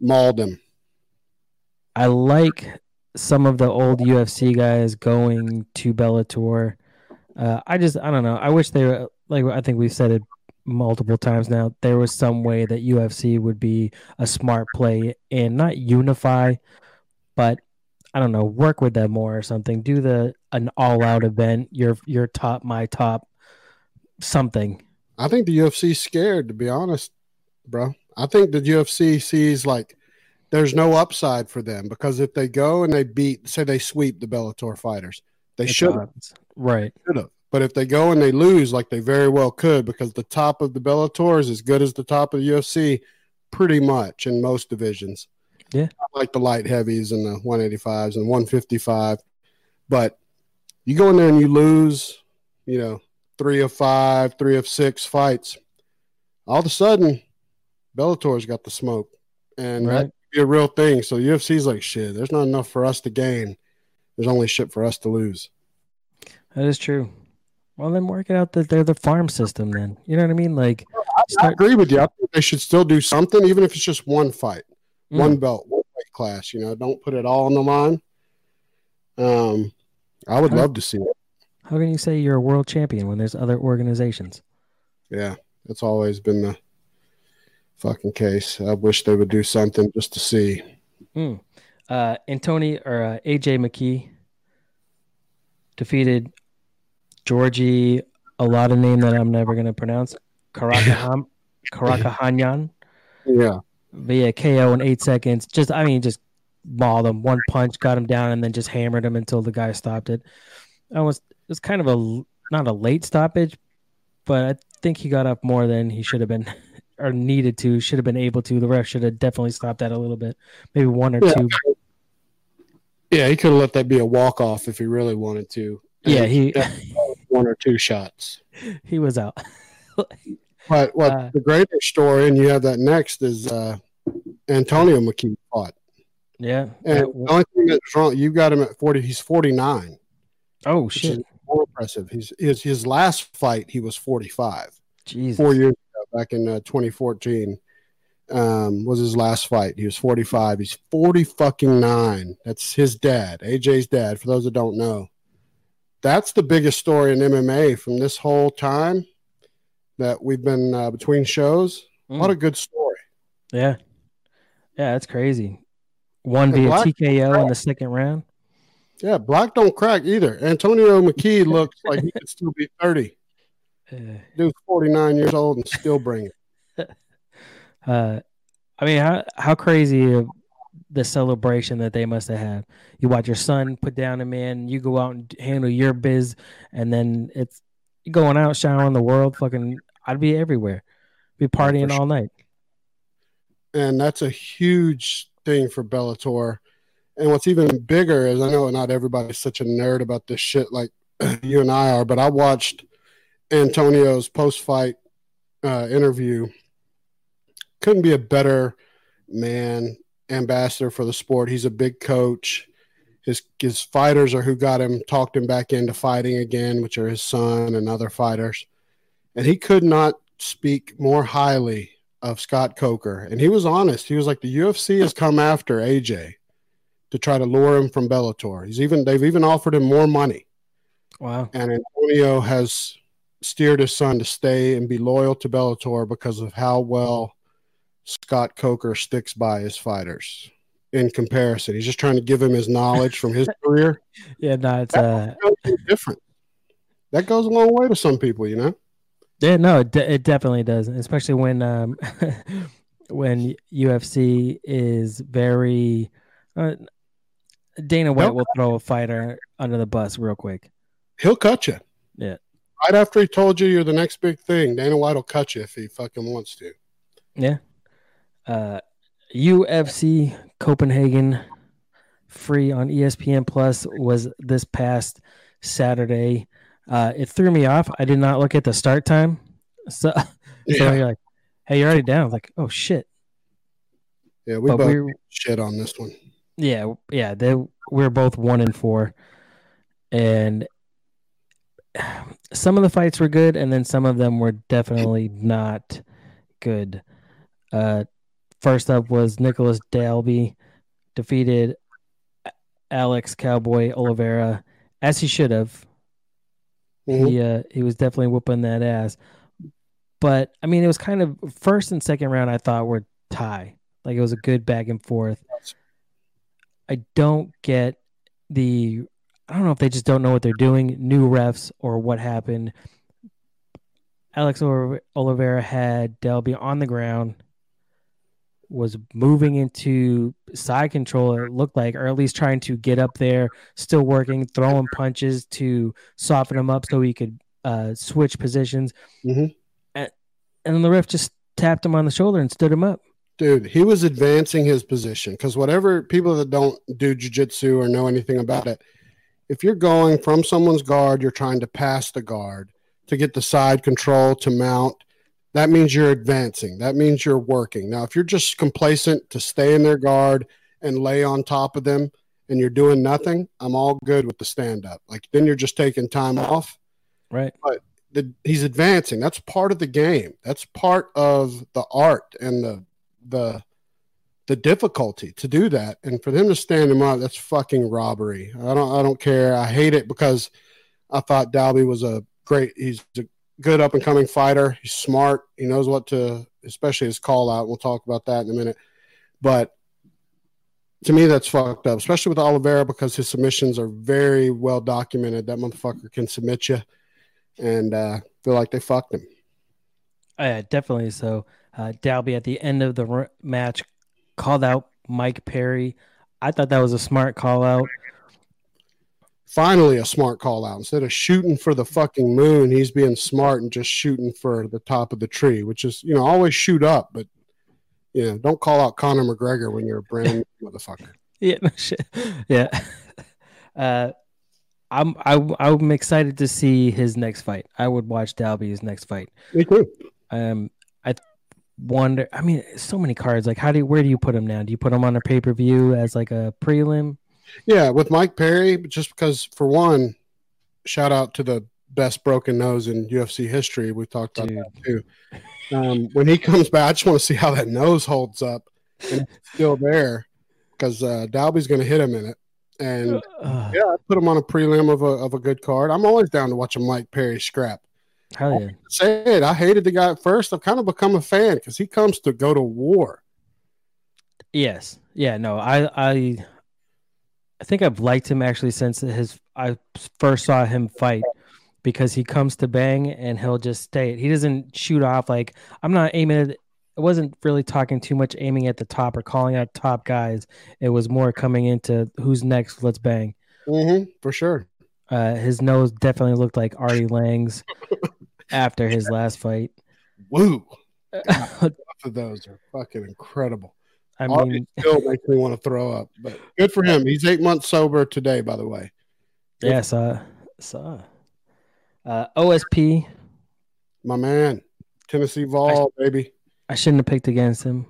Mauled him. I like some of the old UFC guys going to Bellator. Uh, I just, I don't know. I wish they were, like, I think we've said it multiple times now. There was some way that UFC would be a smart play and not unify, but I don't know, work with them more or something. Do the an all out event. Your your top, my top, something. I think the UFC's scared, to be honest, bro. I think the UFC sees like there's no upside for them because if they go and they beat, say they sweep the Bellator fighters, they should right should have. But if they go and they lose, like they very well could, because the top of the Bellator is as good as the top of the UFC, pretty much in most divisions. Yeah, like the light heavies and the 185s and 155. But you go in there and you lose, you know, three of five, three of six fights, all of a sudden, Bellator's got the smoke, and right. that be a real thing. So UFC's like, shit, there's not enough for us to gain. There's only shit for us to lose. That is true. Well, then work it out that they're the farm system. Then you know what I mean? Like, start- I agree with you. I think they should still do something, even if it's just one fight, mm. one belt, one class. You know, don't put it all on the line. Um, I would love to see it. How can you say you're a world champion when there's other organizations? Yeah, it's always been the fucking case. I wish they would do something just to see. Mm. Uh, Antony or uh, AJ McKee defeated Georgi, a lot of name that I'm never going to pronounce. Karakaham, (laughs) Karakhanyan. Yeah. Via KO in eight seconds. Just, I mean, just mauled him. One punch got him down, and then just hammered him until the guy stopped it. I was it was kind of a not a late stoppage, but I think he got up more than he should have been (laughs) or needed to. Should have been able to. The ref should have definitely stopped that a little bit, maybe one or Yeah. two. Yeah, he could have let that be a walk off if he really wanted to. Yeah, he one or two shots. (laughs) he was out. (laughs) But what Uh, the greater story, and you have that next, is uh, Antonio McKee fought. yeah. And the only thing that's wrong, you got him at 40. He's 49, oh which is shit! more impressive. He's his, his last fight, he was 45. Jesus. Four years ago, back in uh, 2014, um, was his last fight. He was 45. He's 40 fucking nine. That's his dad, AJ's dad, for those that don't know. That's the biggest story in MMA from this whole time that we've been uh, between shows. Mm. What a good story. Yeah. Yeah, that's crazy. One via TKO in the second round. Yeah, black don't crack either. Antonio (laughs) McKee looks like he could still be 30. Uh, Dude's 49 years old and still bringing. It. (laughs) Uh, I mean, how how crazy the celebration that they must have had. You watch your son put down a man, you go out and handle your biz, and then it's going out showering the world. Fucking, I'd be everywhere, be partying sure. all night. and that's a huge thing for Bellator. And what's even bigger is I know not everybody's such a nerd about this shit like (clears throat) you and I are, but I watched Antonio's post-fight uh, interview. Couldn't be a better man, ambassador for the sport. He's a big coach. His his fighters are who got him, talked him back into fighting again, which are his son and other fighters. And he could not speak more highly of Scott Coker, and he was honest. He was like, "The UFC has come after AJ to try to lure him from Bellator. He's even they've even offered him more money, Wow. and Antonio has steered his son to stay and be loyal to Bellator because of how well Scott Coker sticks by his fighters. In comparison, he's just trying to give him his knowledge from his career. (laughs) Yeah, no, it's uh, different. That goes a long way to some people, you know. Yeah, no, it, de- it definitely does, especially when um (laughs) when UFC is very uh, Dana White Nope. will throw a fighter under the bus real quick. He'll cut you. Yeah. Right after he told you you're the next big thing, Dana White will cut you if he fucking wants to. Yeah. Uh UFC Copenhagen free on ESPN Plus was this past Saturday. Uh it threw me off. I did not look at the start time. So, (laughs) so Yeah, you're like, hey, you're already down. Like, oh shit. yeah we But both we're shit on this one. Yeah, yeah, they we're both one and four, and some of the fights were good, and then some of them were definitely not good. Uh, first up was Nicholas Dalby defeated Alex Cowboy Oliveira as he should have. Mhm. He uh, he was definitely whooping that ass, but I mean it was kind of first and second round I thought were tie, like it was a good back and forth. I don't get the I don't know if they just don't know what they're doing, new refs or what happened. Alex Olive- Oliveira had Dalby on the ground, was moving into side control, it looked like, or at least trying to get up there, still working, throwing punches to soften him up so he could uh, switch positions. Mhm. And, and then the ref just tapped him on the shoulder and stood him up. Dude, he was advancing his position because whatever people that don't do jujitsu or know anything about it, if you're going from someone's guard, you're trying to pass the guard to get the side control to mount. That means you're advancing. That means you're working. Now, if you're just complacent to stay in their guard and lay on top of them and you're doing nothing, I'm all good with the stand up. Like then you're just taking time off. Right. The, he's advancing. That's part of the game. That's part of the art and the the the difficulty to do that and for them to stand him up that's fucking robbery i don't i don't care i hate it because i thought dalby was a great he's a good up and coming fighter. He's smart. He knows what to especially his call out. We'll talk about that in a minute. But to me that's fucked up especially with oliveira because his submissions are very well documented. That motherfucker can submit you. And uh feel like they fucked him. Oh, yeah, definitely. So. Uh, Dalby at the end of the match called out Mike Perry. I thought that was a smart call out. Finally, a smart call out. Instead of shooting for the fucking moon, he's being smart and just shooting for the top of the tree, which is, you know, always shoot up, but, you know, don't call out Conor McGregor when you're a brand new (laughs) motherfucker. Yeah, no shit. Yeah. (laughs) Uh, I'm I, I'm excited to see his next fight. I would watch Dalby's next fight. Me too. Um, I wonder. I mean, so many cards. Like, how do you, where do you put him now? Do you put him on a pay per view as like a prelim? Yeah, with Mike Perry, just because for one, shout out to the best broken nose in UFC history. We talked about Dude. that too. Um, when he (laughs) comes back, I just want to see how that nose holds up and it's still there because uh, Dalby's going to hit him in it. And Uh, yeah, I put him on a prelim of a of a good card. I'm always down to watch a Mike Perry scrap. hell yeah. Say it, I hated the guy at first. I've kind of become a fan because he comes to go to war. Yes. Yeah. No. I. I. I think I've liked him actually since his. I first saw him fight because he comes to bang and he'll just stay. He doesn't shoot off like I'm not aiming at. I wasn't really talking too much aiming at the top or calling out top guys. It was more coming into who's next. Let's bang. Mm-hmm, for sure. Uh, his nose definitely looked like Artie Lange's (laughs) after his last fight. Woo! (laughs) Both of those are fucking incredible. Mean, Artie still makes me want to throw up, but good for him. He's eight months sober today, by the way. yeah, saw, saw. Uh, OSP. My man, Tennessee Vol, baby. I shouldn't have picked against him.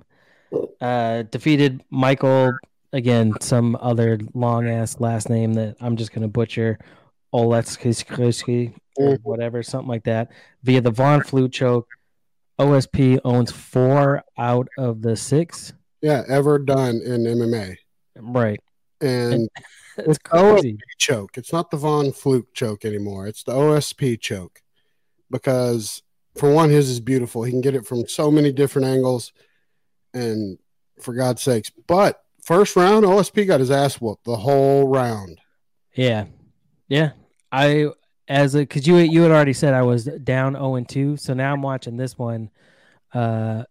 Uh, defeated Michael again, some other long ass last name that I'm just gonna butcher. Oletsky or Mhm. whatever, something like that, via the Von Flue choke. OSP owns four out of the six. Yeah, ever done in MMA. Right. And (laughs) It's crazy. choke. It's not the Von Flue choke anymore. It's the OSP choke. Because for one, his is beautiful. He can get it from so many different angles. And for God's sakes. But first round, OSP got his ass whooped the whole round. Yeah. Yeah. I as a cause you you had already said I was down 0 and 2. So now I'm watching this one. Uh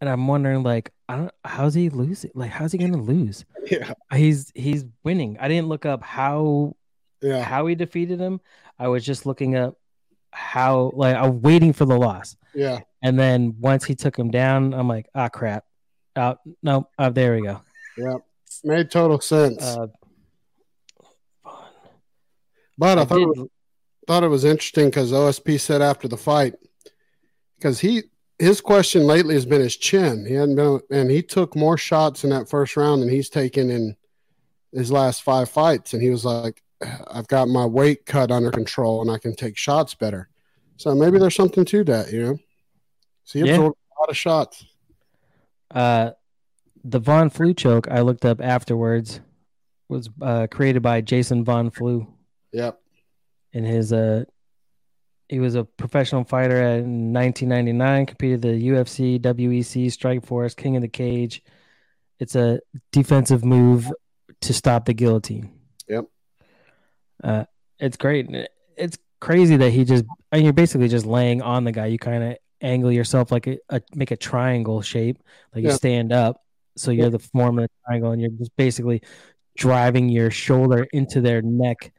and I'm wondering like I don't how's he losing? Like how's he gonna lose? (laughs) Yeah. He's he's winning. I didn't look up how Yeah. how he defeated him. I was just looking up how like I'm waiting for the loss. Yeah. And then once he took him down, I'm like, ah crap. Oh no, oh, there we go. Yeah. Made total sense. Uh, but I, I thought, it was, thought it was interesting because OSP said after the fight, because he his question lately has been his chin. He hadn't been, and he took more shots in that first round than he's taken in his last five fights. And he was like, "I've got my weight cut under control, and I can take shots better." So maybe there's something to that, you know. So he Yeah. absorbed a lot of shots. Uh, the Von Flue choke I looked up afterwards was uh, created by Jason Von Flue Yep. in his uh he was a professional fighter in 1999 competed the UFC WEC Strikeforce King of the Cage. It's a defensive move to stop the guillotine. Yep. uh it's great. It's crazy that he just I mean, you're basically just laying on the guy. You kind of angle yourself like a, a make a triangle shape like you stand up. So you're the form of the triangle and you're just basically driving your shoulder into their neck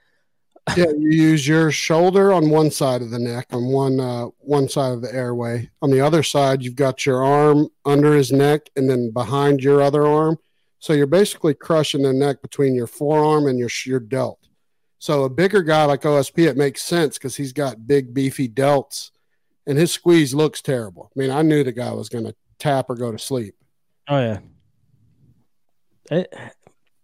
yeah, you use your shoulder on one side of the neck, on one uh, one side of the airway. On the other side, you've got your arm under his neck, and then behind your other arm. So you're basically crushing the neck between your forearm and your your delt. So a bigger guy like OSP, it makes sense because he's got big beefy delts, and his squeeze looks terrible. I mean, I knew the guy was going to tap or go to sleep. Oh yeah. It,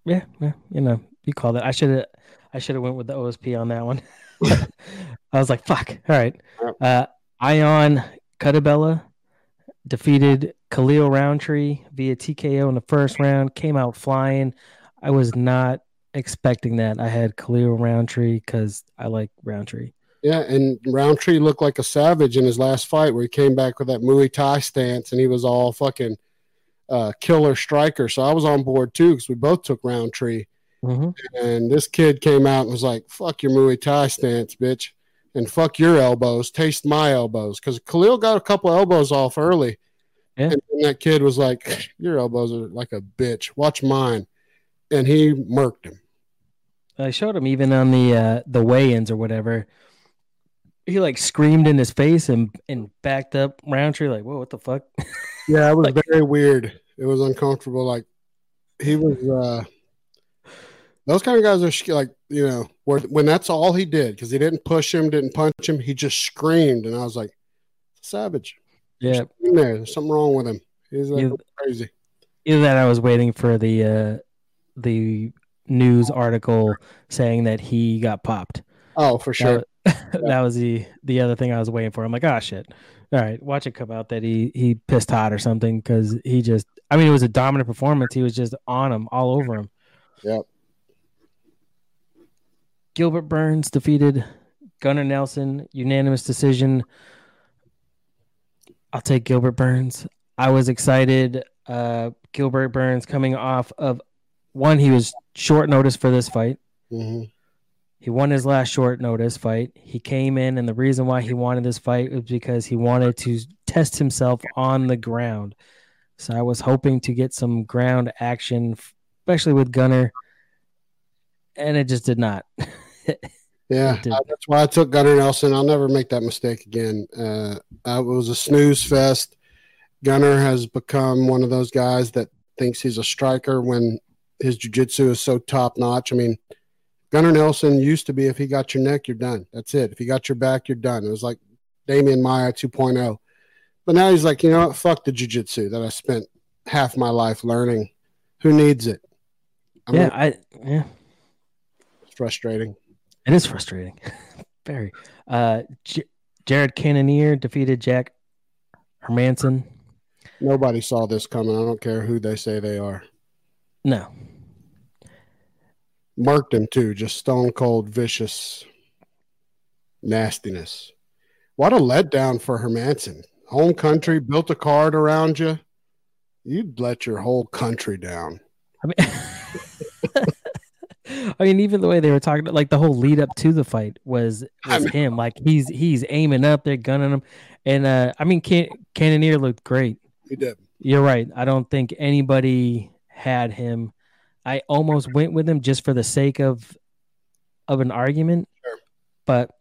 yeah, yeah, you know, you called it. I should have I should have went with the OSP on that one. (laughs) (laughs) I was like, fuck. All right. Uh Ion Cutelaba defeated Khalil Rountree via TKO in the first round, came out flying. I was not expecting that. I had Khalil Rountree because I like Rountree. Yeah, and Rountree looked like a savage in his last fight where he came back with that Muay Thai stance and he was all fucking uh, killer striker. So I was on board too because we both took Rountree. Mm-hmm. And this kid came out and was like, fuck your Muay Thai stance, bitch. And fuck your elbows. Taste my elbows. Because Khalil got a couple elbows off early. Yeah. And that kid was like, your elbows are like a bitch. Watch mine. and he murked him. I showed him even on the uh, the weigh-ins or whatever. He like screamed in his face and and backed up Rountree like, "Whoa, what the fuck?" (laughs) Yeah, it was Like- very weird. It was uncomfortable. Like he was. uh Those kind of guys are like you know where, when that's all he did because he didn't push him, didn't punch him. He just screamed, and I was like, "Savage." yeah, in there. There's something wrong with him. He's like You- crazy. either that I was waiting for the uh, the news article saying that he got popped. Oh, for sure. That, (laughs) that was the the other thing I was waiting for. I'm like, ah, shit. All right, watch it come out that he he pissed hot or something because he just. I mean, it was a dominant performance. He was just on him, all over him. Yep. Gilbert Burns defeated Gunnar Nelson unanimous decision. I'll take Gilbert Burns. I was excited. Uh, Gilbert Burns coming off of one, he was short notice for this fight. hmm He won his last short notice fight. He came in, and the reason why he wanted this fight was because he wanted to test himself on the ground. So I was hoping to get some ground action, especially with Gunnar, and it just did not. (laughs) Yeah, uh, that's why I took Gunnar Nelson. I'll never make that mistake again. Uh, it was a snooze fest. Gunnar has become one of those guys that thinks he's a striker when his jiu-jitsu is so top notch. I mean, Gunnar Nelson used to be if he got your neck, you're done. That's it. If he got your back, you're done. It was like Demian Maia 2.0. But now he's like, you know what? Fuck the jiu-jitsu that I spent half my life learning. Who needs it? I'm yeah, like, I yeah, it's frustrating. It is frustrating. (laughs) Very. Uh, J- Jared Cannonier defeated Jack Hermansson. Nobody saw this coming. I don't care who they say they are. No, Marked him too, just stone cold, vicious nastiness. What a letdown for Hermansson. Home country, built a card around you. You'd let your whole country down. I mean, (laughs) (laughs) (laughs) I mean, even the way they were talking, like the whole lead up to the fight was was (laughs) him. Like he's he's aiming up, they're gunning him, and uh, I mean, Can- Cannonier looked great. He did. You're right. I don't think anybody had him. I almost went with him just for the sake of of an argument, Sure. but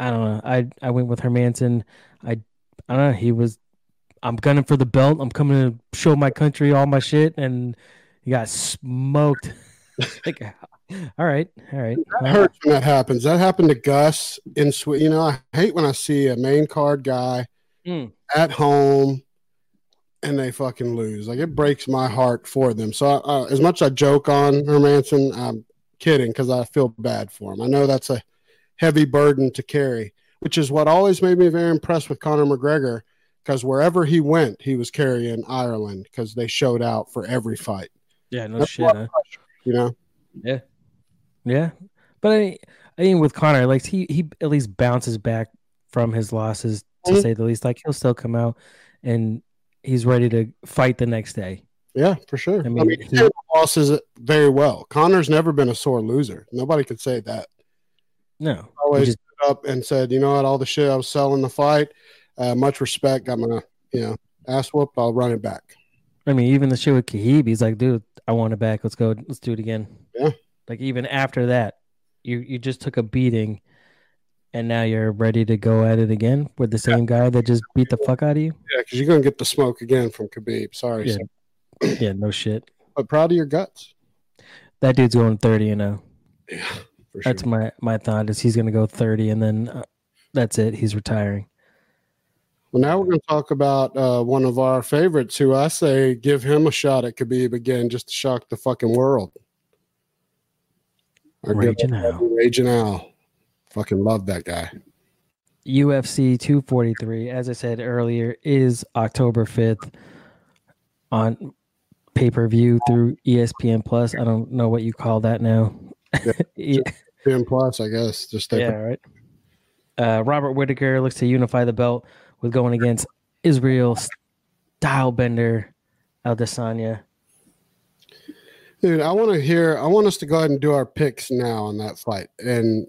I don't know. I I went with Hermansson. I I don't know. He was. I'm gunning for the belt. I'm coming to show my country all my shit, and he got smoked. (laughs) like, all right, all right. That Well, hurts when that happens. That happened to Gus in Swe You know, I hate when I see a main card guy Mm. at home and they fucking lose. Like it breaks my heart for them. So uh, as much as I joke on Hermansson, I'm kidding because I feel bad for him. I know that's a heavy burden to carry, which is what always made me very impressed with Conor McGregor because wherever he went, he was carrying Ireland because they showed out for every fight. Yeah, no That's shit. Huh? You know, Yeah, Yeah. but I, mean, I mean, with Conor, like he he at least bounces back from his losses to Mhm. say the least. Like he'll still come out and he's ready to fight the next day. yeah, for sure. I I mean, mean, he- he losses very well. Conor's never been a sore loser. Nobody could say that. No, always just- stood up and said, you know what, all the shit I was selling the fight, uh, much respect. I'm gonna, you know, ass whooped. I'll run it back. I mean, even the shit with Khabib, he's like, dude, I want it back. Let's go. Let's do it again. Yeah. Like even after that, you you just took a beating, and now you're ready to go at it again with the same guy that just beat the fuck out of you. Yeah, because you're gonna get the smoke again from Khabib. Sorry, Yeah. son. (clears throat) Yeah, no shit. but proud of your guts. That dude's going thirty and zero. Yeah, for sure. That's my my thought is he's gonna go thirty and then uh, that's it. He's retiring. Well, now we're gonna talk about uh, one of our favorites, who I say give him a shot at Khabib again, just to shock the fucking world. Our Raging Al. Raging Al. Fucking love that guy. UFC 243, as I said earlier, is October 5th on pay per view through ESPN Plus. I don't know what you call that now. (laughs) yeah, Ten plus, I guess. Just yeah, right. Uh, Robert Whitaker looks to unify the belt with going against Israel Stylebender Adesanya. Dude, I want to hear. I want us to go ahead and do our picks now on that fight, and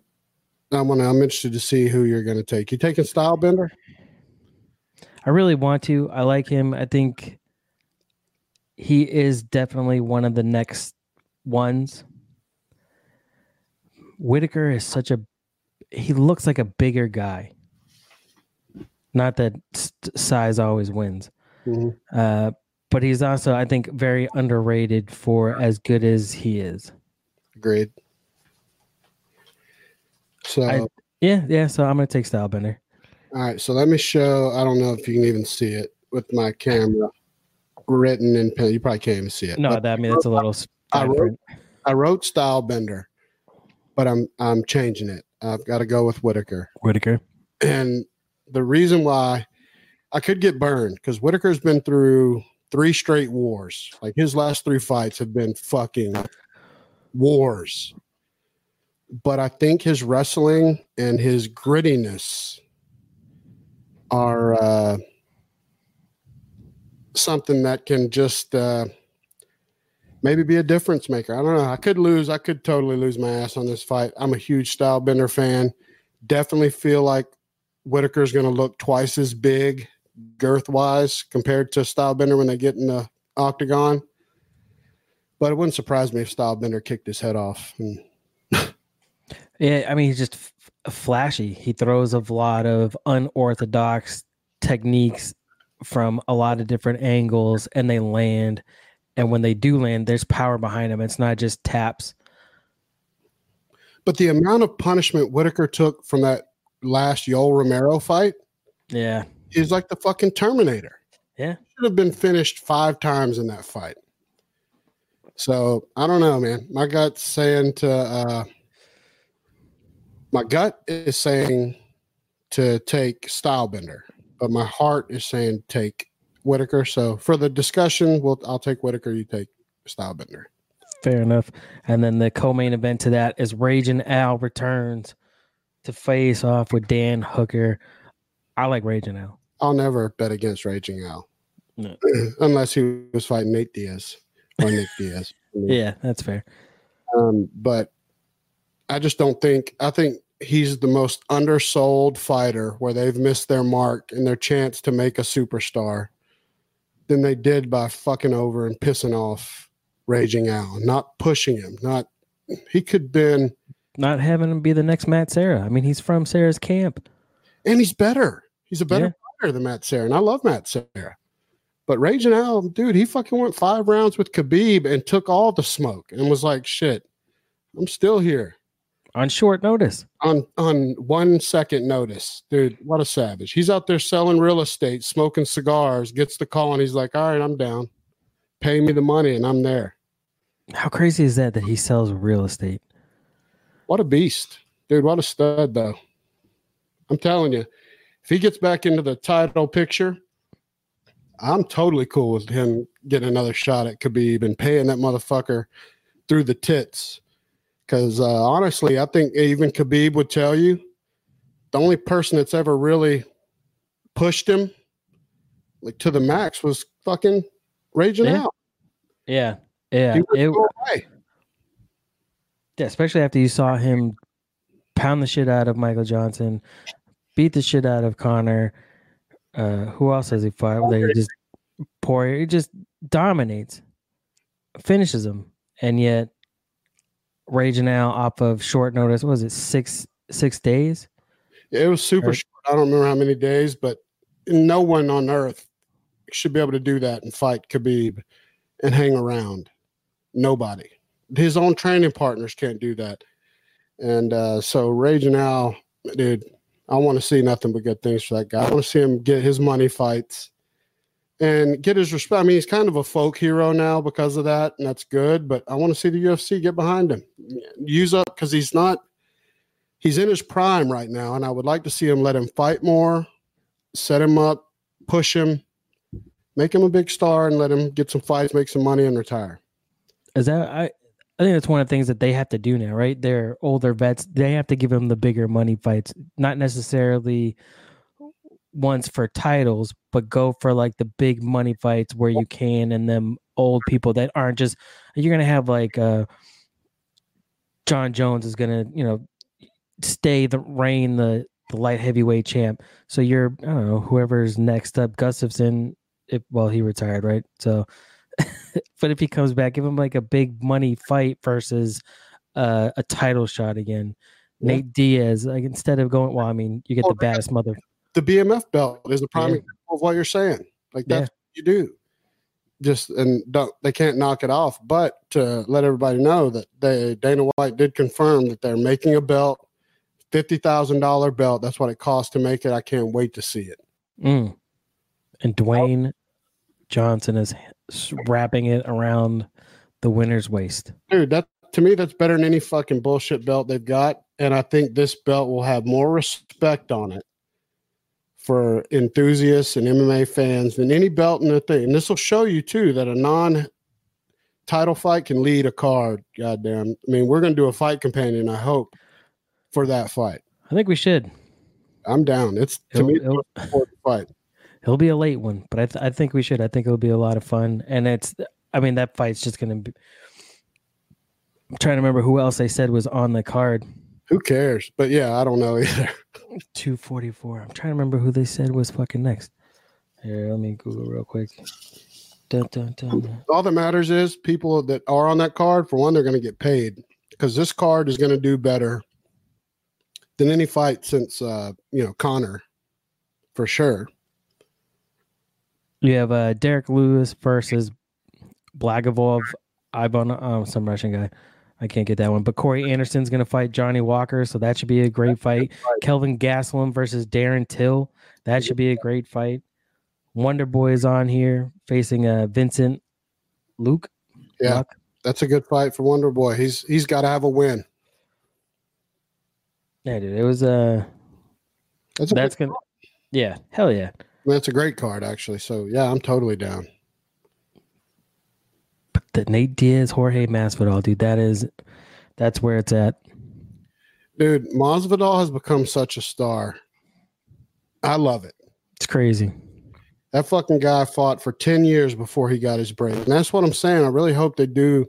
I want. I'm interested to see who you're going to take. You taking Stylebender? I really want to. I like him. I think he is definitely one of the next ones. Whitaker is such a he looks like a bigger guy. Not that size always wins. Mhm. Uh, but he's also, I think, very underrated for as good as he is. Agreed. So, I- Yeah, yeah. So I'm gonna take Stylebender. all right. So let me show. I don't know if you can even see it with my camera written in pen. You probably can't even see it. No, But that, I mean it's a little. I fine wrote- print. I wrote Stylebender, but I'm I'm changing it. I've got to go with Whitaker. Whitaker. And the reason why I could get burned because Whitaker's been through three straight wars. Like his last three fights have been fucking wars. But I think his wrestling and his grittiness are uh, something that can just uh, maybe be a difference maker. I don't know. I could lose. I could totally lose my ass on this fight. I'm a huge style bender fan. Definitely feel like Whitaker's going to look twice as big girth wise compared to Stylebender when they get in the octagon. But it wouldn't surprise me if Stylebender kicked his head off. And (laughs) Yeah, I mean he's just f- flashy. He throws a lot of unorthodox techniques from a lot of different angles, and they land. And when they do land, there's power behind them. It's not just taps. but the amount of punishment Whitaker took from that last Yoel Romero fight Yeah, He's like the fucking Terminator. Yeah. should have been finished five times in that fight. So I don't know, man. My gut's saying to uh my gut is saying to take Stylebender, but my heart is saying take Whitaker. So for the discussion, we'll I'll take Whitaker, you take Stylebender. fair enough. And then the co-main event to that is Raging Al returns to face off with Dan Hooker. I like Raging Al. I'll never bet against Raging Al. No. (clears throat) Unless he was fighting Nate Diaz or Nick Diaz. (laughs) Yeah, that's fair. Um, but I just don't think I think he's the most undersold fighter where they've missed their mark and their chance to make a superstar than they did by fucking over and pissing off Raging Al, not pushing him, not he could been Not having him be the next Matt Serra. I mean, he's from Serra's camp. and he's better. He's a better Yeah. fighter than Matt Serra, and I love Matt Serra. But Raging Al, dude, he fucking went five rounds with Khabib and took all the smoke and was like, "Shit, I'm still here." on short notice. on on one second notice, dude. What a savage! He's out there selling real estate, smoking cigars. Gets the call, and he's like, "All right, I'm down. Pay me the money, and I'm there." How crazy is that that he sells real estate? What a beast, dude! What a stud, though. I'm telling you, if he gets back into the title picture, I'm totally cool with him getting another shot at Khabib and paying that motherfucker through the tits. Because uh, honestly, I think even Khabib would tell you the only person that's ever really pushed him like to the max was fucking raging Yeah. out. Yeah, yeah. It. Yeah, especially after you saw him pound the shit out of Michael Johnson, beat the shit out of Conor. Uh, who else has he fought? They just Poirier. He just dominates, finishes him, and yet Raging out off of short notice. Was it six six days? It was super Right. short. I don't remember how many days, but no one on earth should be able to do that and fight Khabib and hang around. Nobody. His own training partners can't do that. And uh, so Raging Al, dude, I want to see nothing but good things for that guy. I want to see him get his money fights and get his respect. I mean, he's kind of a folk hero now because of that, and that's good. But I want to see the UFC get behind him, use up because he's not he's in his prime right now, and I would like to see him let him fight more, set him up, push him, make him a big star, and let him get some fights, make some money, and retire. Is that I? I think that's one of the things that they have to do now, right? They're older vets. They have to give them the bigger money fights, not necessarily ones for titles, but go for like the big money fights where you can, and them old people that aren't just. You're gonna have like uh, Jon Jones is gonna, you know, stay the reign the the light heavyweight champ. So you're, I don't know, whoever's next up, Gustafsson. If well, he retired, right? So (laughs) but if he comes back, give him like a big money fight versus uh, a title shot again. Yeah. Nate Diaz, like instead of going, well, I mean, you get Well, the baddest mother. The BMF belt is the prime Yeah. example of what you're saying. Like that's Yeah. what you do. Just and don't they can't knock it off. But to let everybody know that they Dana White did confirm that they're making a belt, fifty thousand dollar belt. That's what it costs to make it. I can't wait to see it. Mm. And Dwayne Johnson is wrapping it around the winner's waist. dude that to me that's better than any fucking bullshit belt they've got and i think this belt will have more respect on it for enthusiasts and mma fans than any belt in the thing. And this will show you too that a non title fight can lead a card goddamn. I mean we're to do a fight companion i hope for that fight. I think we should. i'm down. It's to It'll, me it'll, fight it'll be a late one, but I, th- I think we should. I think it'll be a lot of fun. And it's, I mean, that fight's just going to be. I'm trying to remember who else they said was on the card. who cares but yeah i don't know (laughs) either 244. I'm trying to remember who they said was fucking next. Here, let me Google real quick. Dun, dun, dun. all that matters is people that are on that card for one they're going to get paid because this card is going to do better than any fight since uh you know Conor for sure You have uh, Derrick Lewis versus Blagavov, Ivan, um, some Russian guy. I can't get that one. But Corey Anderson's going to fight Johnny Walker, so that should be a great fight. Kelvin Gastelum versus Darren Till. That should be a great fight. Wonder Boy is on here facing uh, Vincent Luke. Yeah. Luck. that's a good fight for wonder boy he's he's got to have a win Yeah, dude. It was uh that's a, that's gonna yeah, hell yeah. That's a great card actually. So yeah i'm totally down. But the Nate Diaz, Jorge Masvidal, dude, that is that's where it's at. dude Masvidal has become such a star. I love it. It's crazy. that fucking guy fought for 10 years before he got his break. And that's what i'm saying. I really hope they do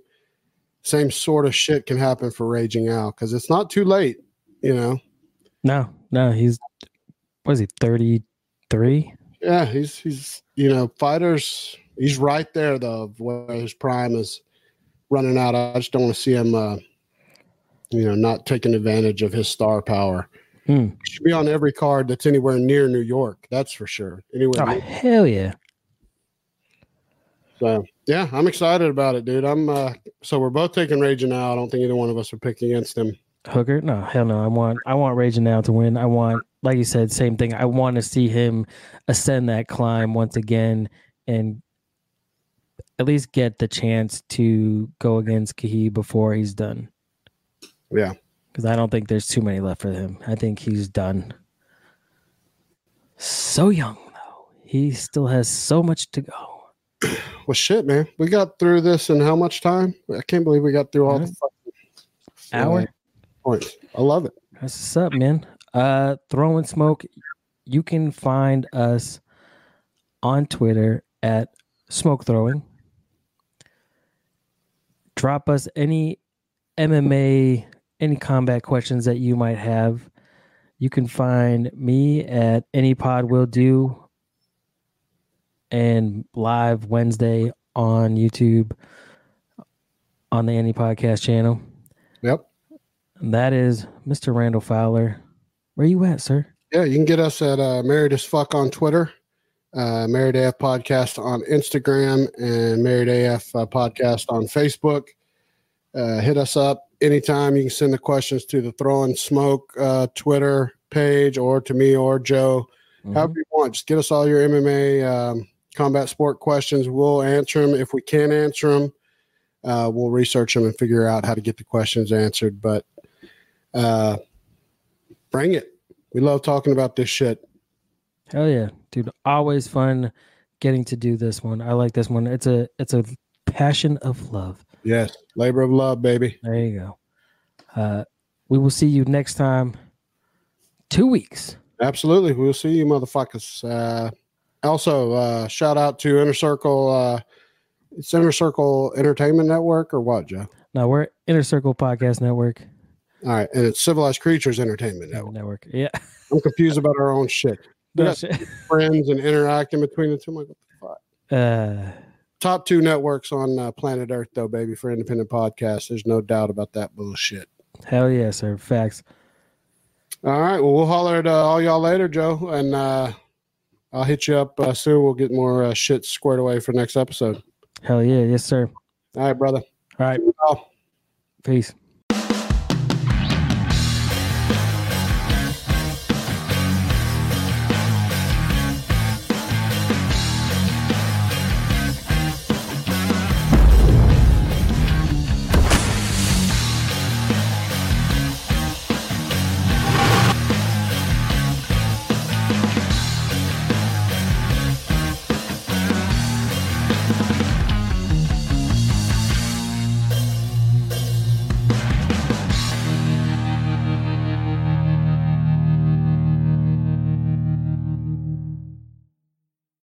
same sort of shit can happen for Raging Al because it's not too late you know? No, no, he's what is he, 33? Yeah, he's he's you know fighters. He's right there though, where his prime is running out. I just don't want to see him, uh, you know, not taking advantage of his star power. Hmm. He should be on every card that's anywhere near New York. That's for sure. Anywhere. Oh, hell yeah. So yeah, I'm excited about it, dude. I'm uh, so we're both taking Raging Al. I don't think either one of us are picking against him. Hooker? No, hell no. I want I want Raging Al to win. I want, like you said, same thing. I want to see him ascend that climb once again and at least get the chance to go against Kahi before he's done. Yeah. Because I don't think there's too many left for him. I think he's done. So young though. He still has so much to go. (clears throat) Well, shit, man. We got through this in how much time? I can't believe we got through all the fucking Hour? Points. I love it. That's what's up, man. Uh throwing smoke. You can find us on Twitter at smoke throwing. Drop us any MMA, any combat questions that you might have. You can find me at any pod will do and live Wednesday on YouTube on the Any Podcast channel. And that is Mr. Randal Fowler. Where you at, sir? Yeah, you can get us at uh, Married as Fuck on Twitter, uh, Married AF Podcast on Instagram, and Married AF uh, Podcast on Facebook. Uh, hit us up anytime. You can send the questions to the Throwing Smoke uh, Twitter page or to me or Joe, Mhm. however you want. Just get us all your MMA um, combat sport questions. We'll answer them. If we can't answer them, uh, we'll research them and figure out how to get the questions answered. But uh, bring it. We love talking about this shit. Hell yeah, dude! Always fun getting to do this one. I like this one. It's a it's a passion of love. Yes. Labor of love, baby. There you go. Uh, we will see you next time. Two weeks. Absolutely. We'll see you, motherfuckers. Uh, also, uh, shout out to Inner Circle. Uh, it's Inner Circle Entertainment Network or what, Joe? No, we're Inner Circle Podcast Network. All right. And it's Civilized Creatures Entertainment Network. Network. Yeah. I'm confused about our own shit. No shit. (laughs) friends and interacting between the two. I'm like, what the fuck? Uh, top two networks on uh, planet Earth, though, baby, for independent podcasts. There's no doubt about that bullshit. Hell yeah, sir. Facts. All right. Well, we'll holler at uh, all y'all later, Joe, and uh, I'll hit you up uh, soon. We'll get more uh, shit squared away for next episode. Hell yeah. Yes, sir. All right, brother. All right. Peace.